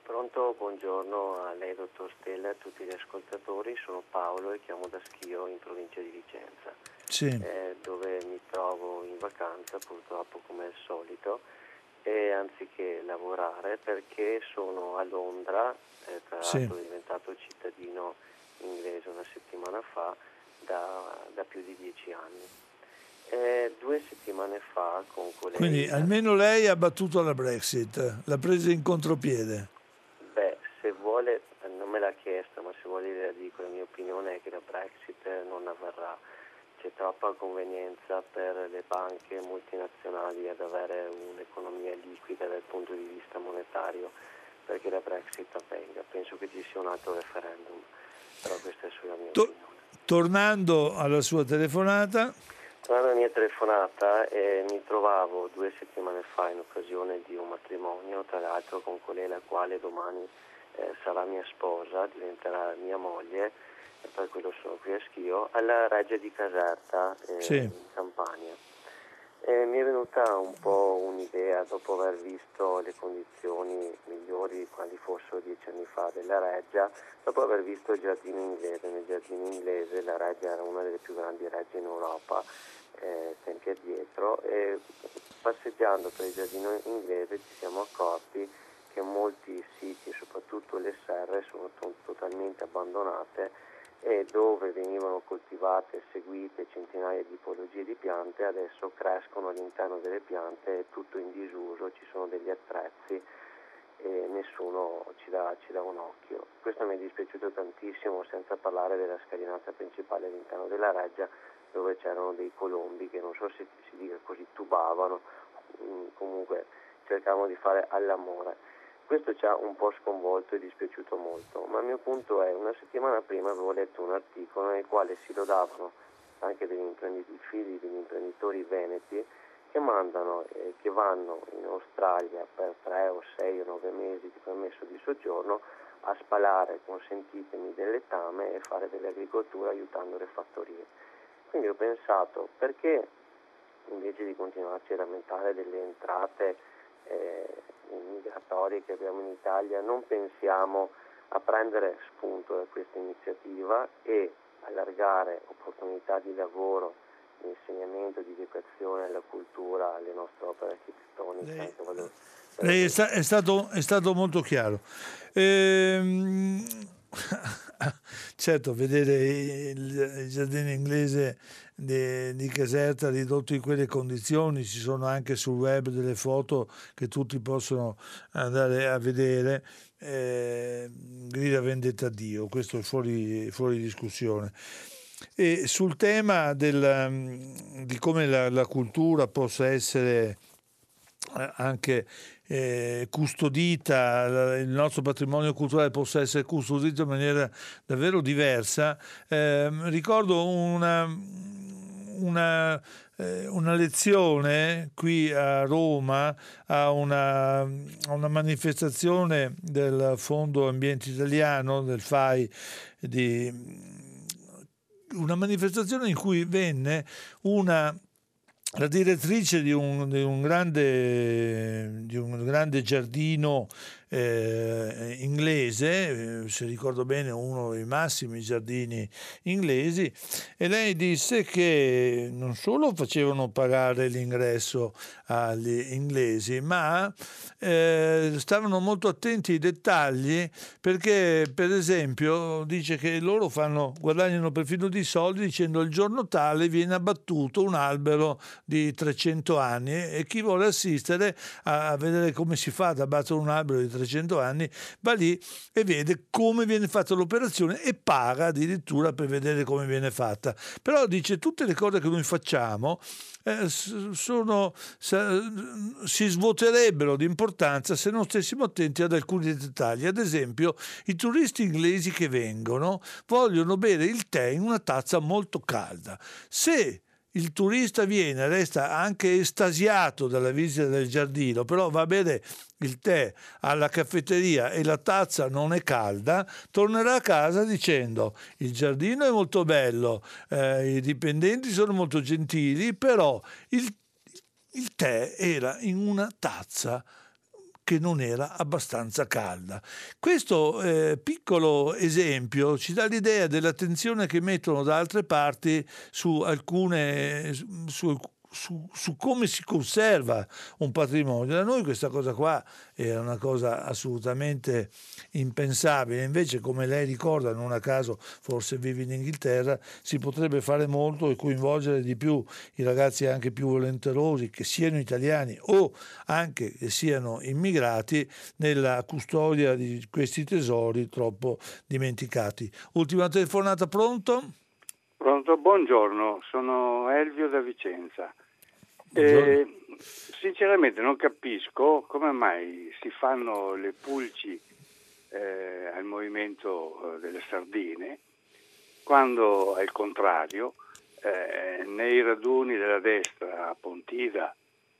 Speaker 8: Pronto, buongiorno a lei dottor Stella e a tutti gli ascoltatori, sono Paolo e chiamo da Schio in provincia di Vicenza,
Speaker 3: sì.
Speaker 8: eh, dove mi trovo in vacanza purtroppo come al solito e anziché lavorare perché sono a Londra, eh, tra l'altro sì. diventato cittadino inglese una settimana fa, da, da più di dieci anni. Eh, due settimane fa con colleghi...
Speaker 3: Quindi almeno lei ha battuto la Brexit, l'ha presa in contropiede.
Speaker 8: Beh, se vuole, non me l'ha chiesto, ma se vuole la dico, la mia opinione è che la Brexit non avverrà c'è troppa convenienza per le banche multinazionali ad avere un'economia liquida dal punto di vista monetario perché la Brexit avvenga. Penso che ci sia un altro referendum, però questa è sulla mia to- opinione.
Speaker 3: Tornando alla sua telefonata.
Speaker 8: Tornando alla mia telefonata, eh, mi trovavo due settimane fa in occasione di un matrimonio, tra l'altro con colei la quale domani eh, sarà mia sposa, diventerà mia moglie, e per quello sono qui a Schio, alla Reggia di Caserta eh, sì. in Campania. E mi è venuta un po' un'idea dopo aver visto le condizioni migliori quali fossero dieci anni fa della Reggia, dopo aver visto il giardino inglese. Nel giardino inglese la Reggia era una delle più grandi regge in Europa, eh, tempi addietro, e passeggiando per il giardino inglese ci siamo accorti che molti siti, soprattutto le serre, sono to- totalmente abbandonate e dove venivano coltivate e seguite centinaia di tipologie di piante, adesso crescono all'interno delle piante, è tutto in disuso, ci sono degli attrezzi e nessuno ci dà, ci dà un occhio. Questo mi è dispiaciuto tantissimo, senza parlare della scalinata principale all'interno della reggia, dove c'erano dei colombi che non so se si dica così tubavano, mm, comunque cercavano di fare all'amore. Questo ci ha un po' sconvolto e dispiaciuto molto, ma il mio punto è una settimana prima avevo letto un articolo nel quale si lodavano anche degli imprenditori, figli degli imprenditori veneti che mandano, eh, che vanno in Australia per tre o sei o nove mesi di permesso di soggiorno a spalare, consentitemi, del letame e fare dell'agricoltura aiutando le fattorie. Quindi ho pensato perché invece di continuarci a lamentare delle entrate eh, migratori che abbiamo in Italia, non pensiamo a prendere spunto da questa iniziativa e allargare opportunità di lavoro, di insegnamento, di educazione alla cultura, alle nostre opere architettoniche.
Speaker 3: Lei, lei è, sta, è, stato, è, stato, molto chiaro. Ehm, certo, vedere il, giardino inglese di, di, Caserta ridotto in quelle condizioni, ci sono anche sul web delle foto che tutti possono andare a vedere, eh, grida vendetta a Dio, questo è fuori, fuori discussione. E sul tema del, di come la, la cultura possa essere anche eh, custodita, il nostro patrimonio culturale possa essere custodito in maniera davvero diversa. Eh, ricordo una, una, eh, una, lezione qui a Roma a una, a una, manifestazione del Fondo Ambiente Italiano, del FAI, di, una manifestazione in cui venne una la direttrice di un, di un, grande, di un grande, giardino eh, inglese, eh, se ricordo bene uno dei massimi giardini inglesi, e lei disse che non solo facevano pagare l'ingresso agli inglesi, ma eh, stavano molto attenti ai dettagli perché per esempio dice che loro fanno, guadagnano perfino di soldi dicendo il giorno tale viene abbattuto un albero di 300 anni e chi vuole assistere a, vedere come si fa ad abbattere un albero di 300 300 anni, va lì e vede come viene fatta l'operazione e paga addirittura per vedere come viene fatta. Però dice tutte le cose che noi facciamo eh, sono, si svuoterebbero di importanza se non stessimo attenti ad alcuni dettagli. Ad esempio, i turisti inglesi che vengono vogliono bere il tè in una tazza molto calda. Se il turista viene, resta anche estasiato dalla visita del giardino, però va bene il tè alla caffetteria e la tazza non è calda, tornerà a casa dicendo il giardino è molto bello, eh, i dipendenti sono molto gentili, però il, il tè era in una tazza che non era abbastanza calda. Questo eh, piccolo esempio ci dà l'idea dell'attenzione che mettono da altre parti su alcune, su, su, su, come si conserva un patrimonio. Da noi questa cosa qua è una cosa assolutamente impensabile, invece come lei ricorda, non a caso forse vive in Inghilterra, si potrebbe fare molto e coinvolgere di più i ragazzi anche più volenterosi, che siano italiani o anche che siano immigrati, nella custodia di questi tesori troppo dimenticati. Ultima telefonata, pronto?
Speaker 9: Pronto, buongiorno, sono Elvio da Vicenza. Eh, sinceramente non capisco come mai si fanno le pulci eh, al movimento eh, delle sardine quando al contrario eh, nei raduni della destra a Pontida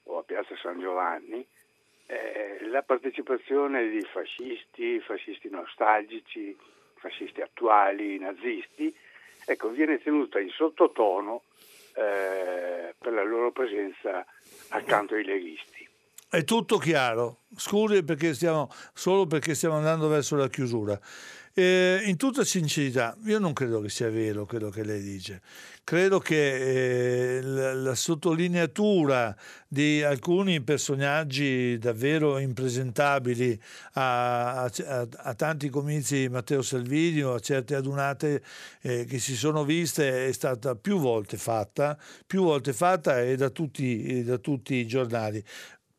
Speaker 9: o a Piazza San Giovanni eh, la partecipazione di fascisti, fascisti nostalgici, fascisti attuali, nazisti, ecco, viene tenuta in sottotono eh, per la loro presenza accanto ai leghisti.
Speaker 3: È tutto chiaro, scusi perché stiamo, solo perché stiamo andando verso la chiusura. Eh, in tutta sincerità, io non credo che sia vero quello che lei dice. Credo che eh, la, la, sottolineatura di alcuni personaggi davvero impresentabili a, a, a tanti comizi di Matteo Salvini a certe adunate eh, che si sono viste è stata più volte fatta, più volte fatta e da tutti, da tutti i giornali.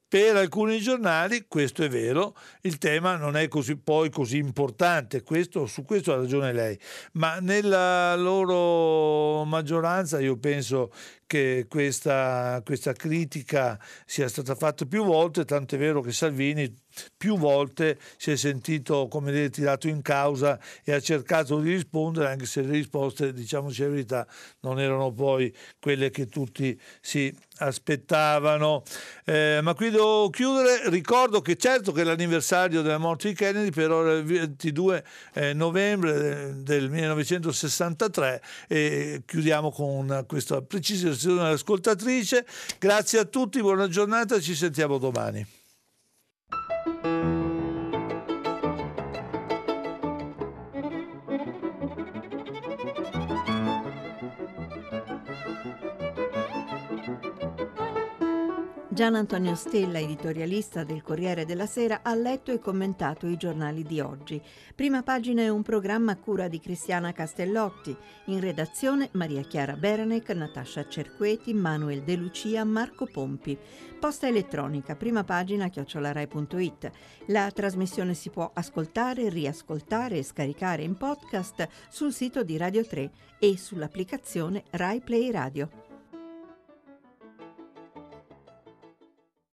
Speaker 3: Per alcuni giornali, questo è vero, il tema non è così, poi così importante, questo, su questo ha ragione lei, ma nella loro maggioranza io penso che questa, questa critica sia stata fatta più volte, tant'è vero che Salvini più volte si è sentito come dire, tirato in causa e ha cercato di rispondere, anche se le risposte, diciamoci la verità, non erano poi quelle che tutti si aspettavano. Eh, ma qui devo chiudere, ricordo che certo che l'anniversario della morte di Kennedy, però il 22 eh, novembre del 1963 e chiudiamo con questa precisazione dell'ascoltatrice. Grazie a tutti, buona giornata, ci sentiamo domani.
Speaker 2: Música Gian Antonio Stella, editorialista del Corriere della Sera, ha letto e commentato i giornali di oggi. Prima pagina è un programma a cura di Cristiana Castellotti. In redazione Maria Chiara Berenec, Natascia Cerqueti, Manuel De Lucia, Marco Pompi. Posta elettronica, prima pagina chiocciolarai.it. La trasmissione si può ascoltare, riascoltare e scaricare in podcast sul sito di Radio 3 e sull'applicazione Rai Play Radio.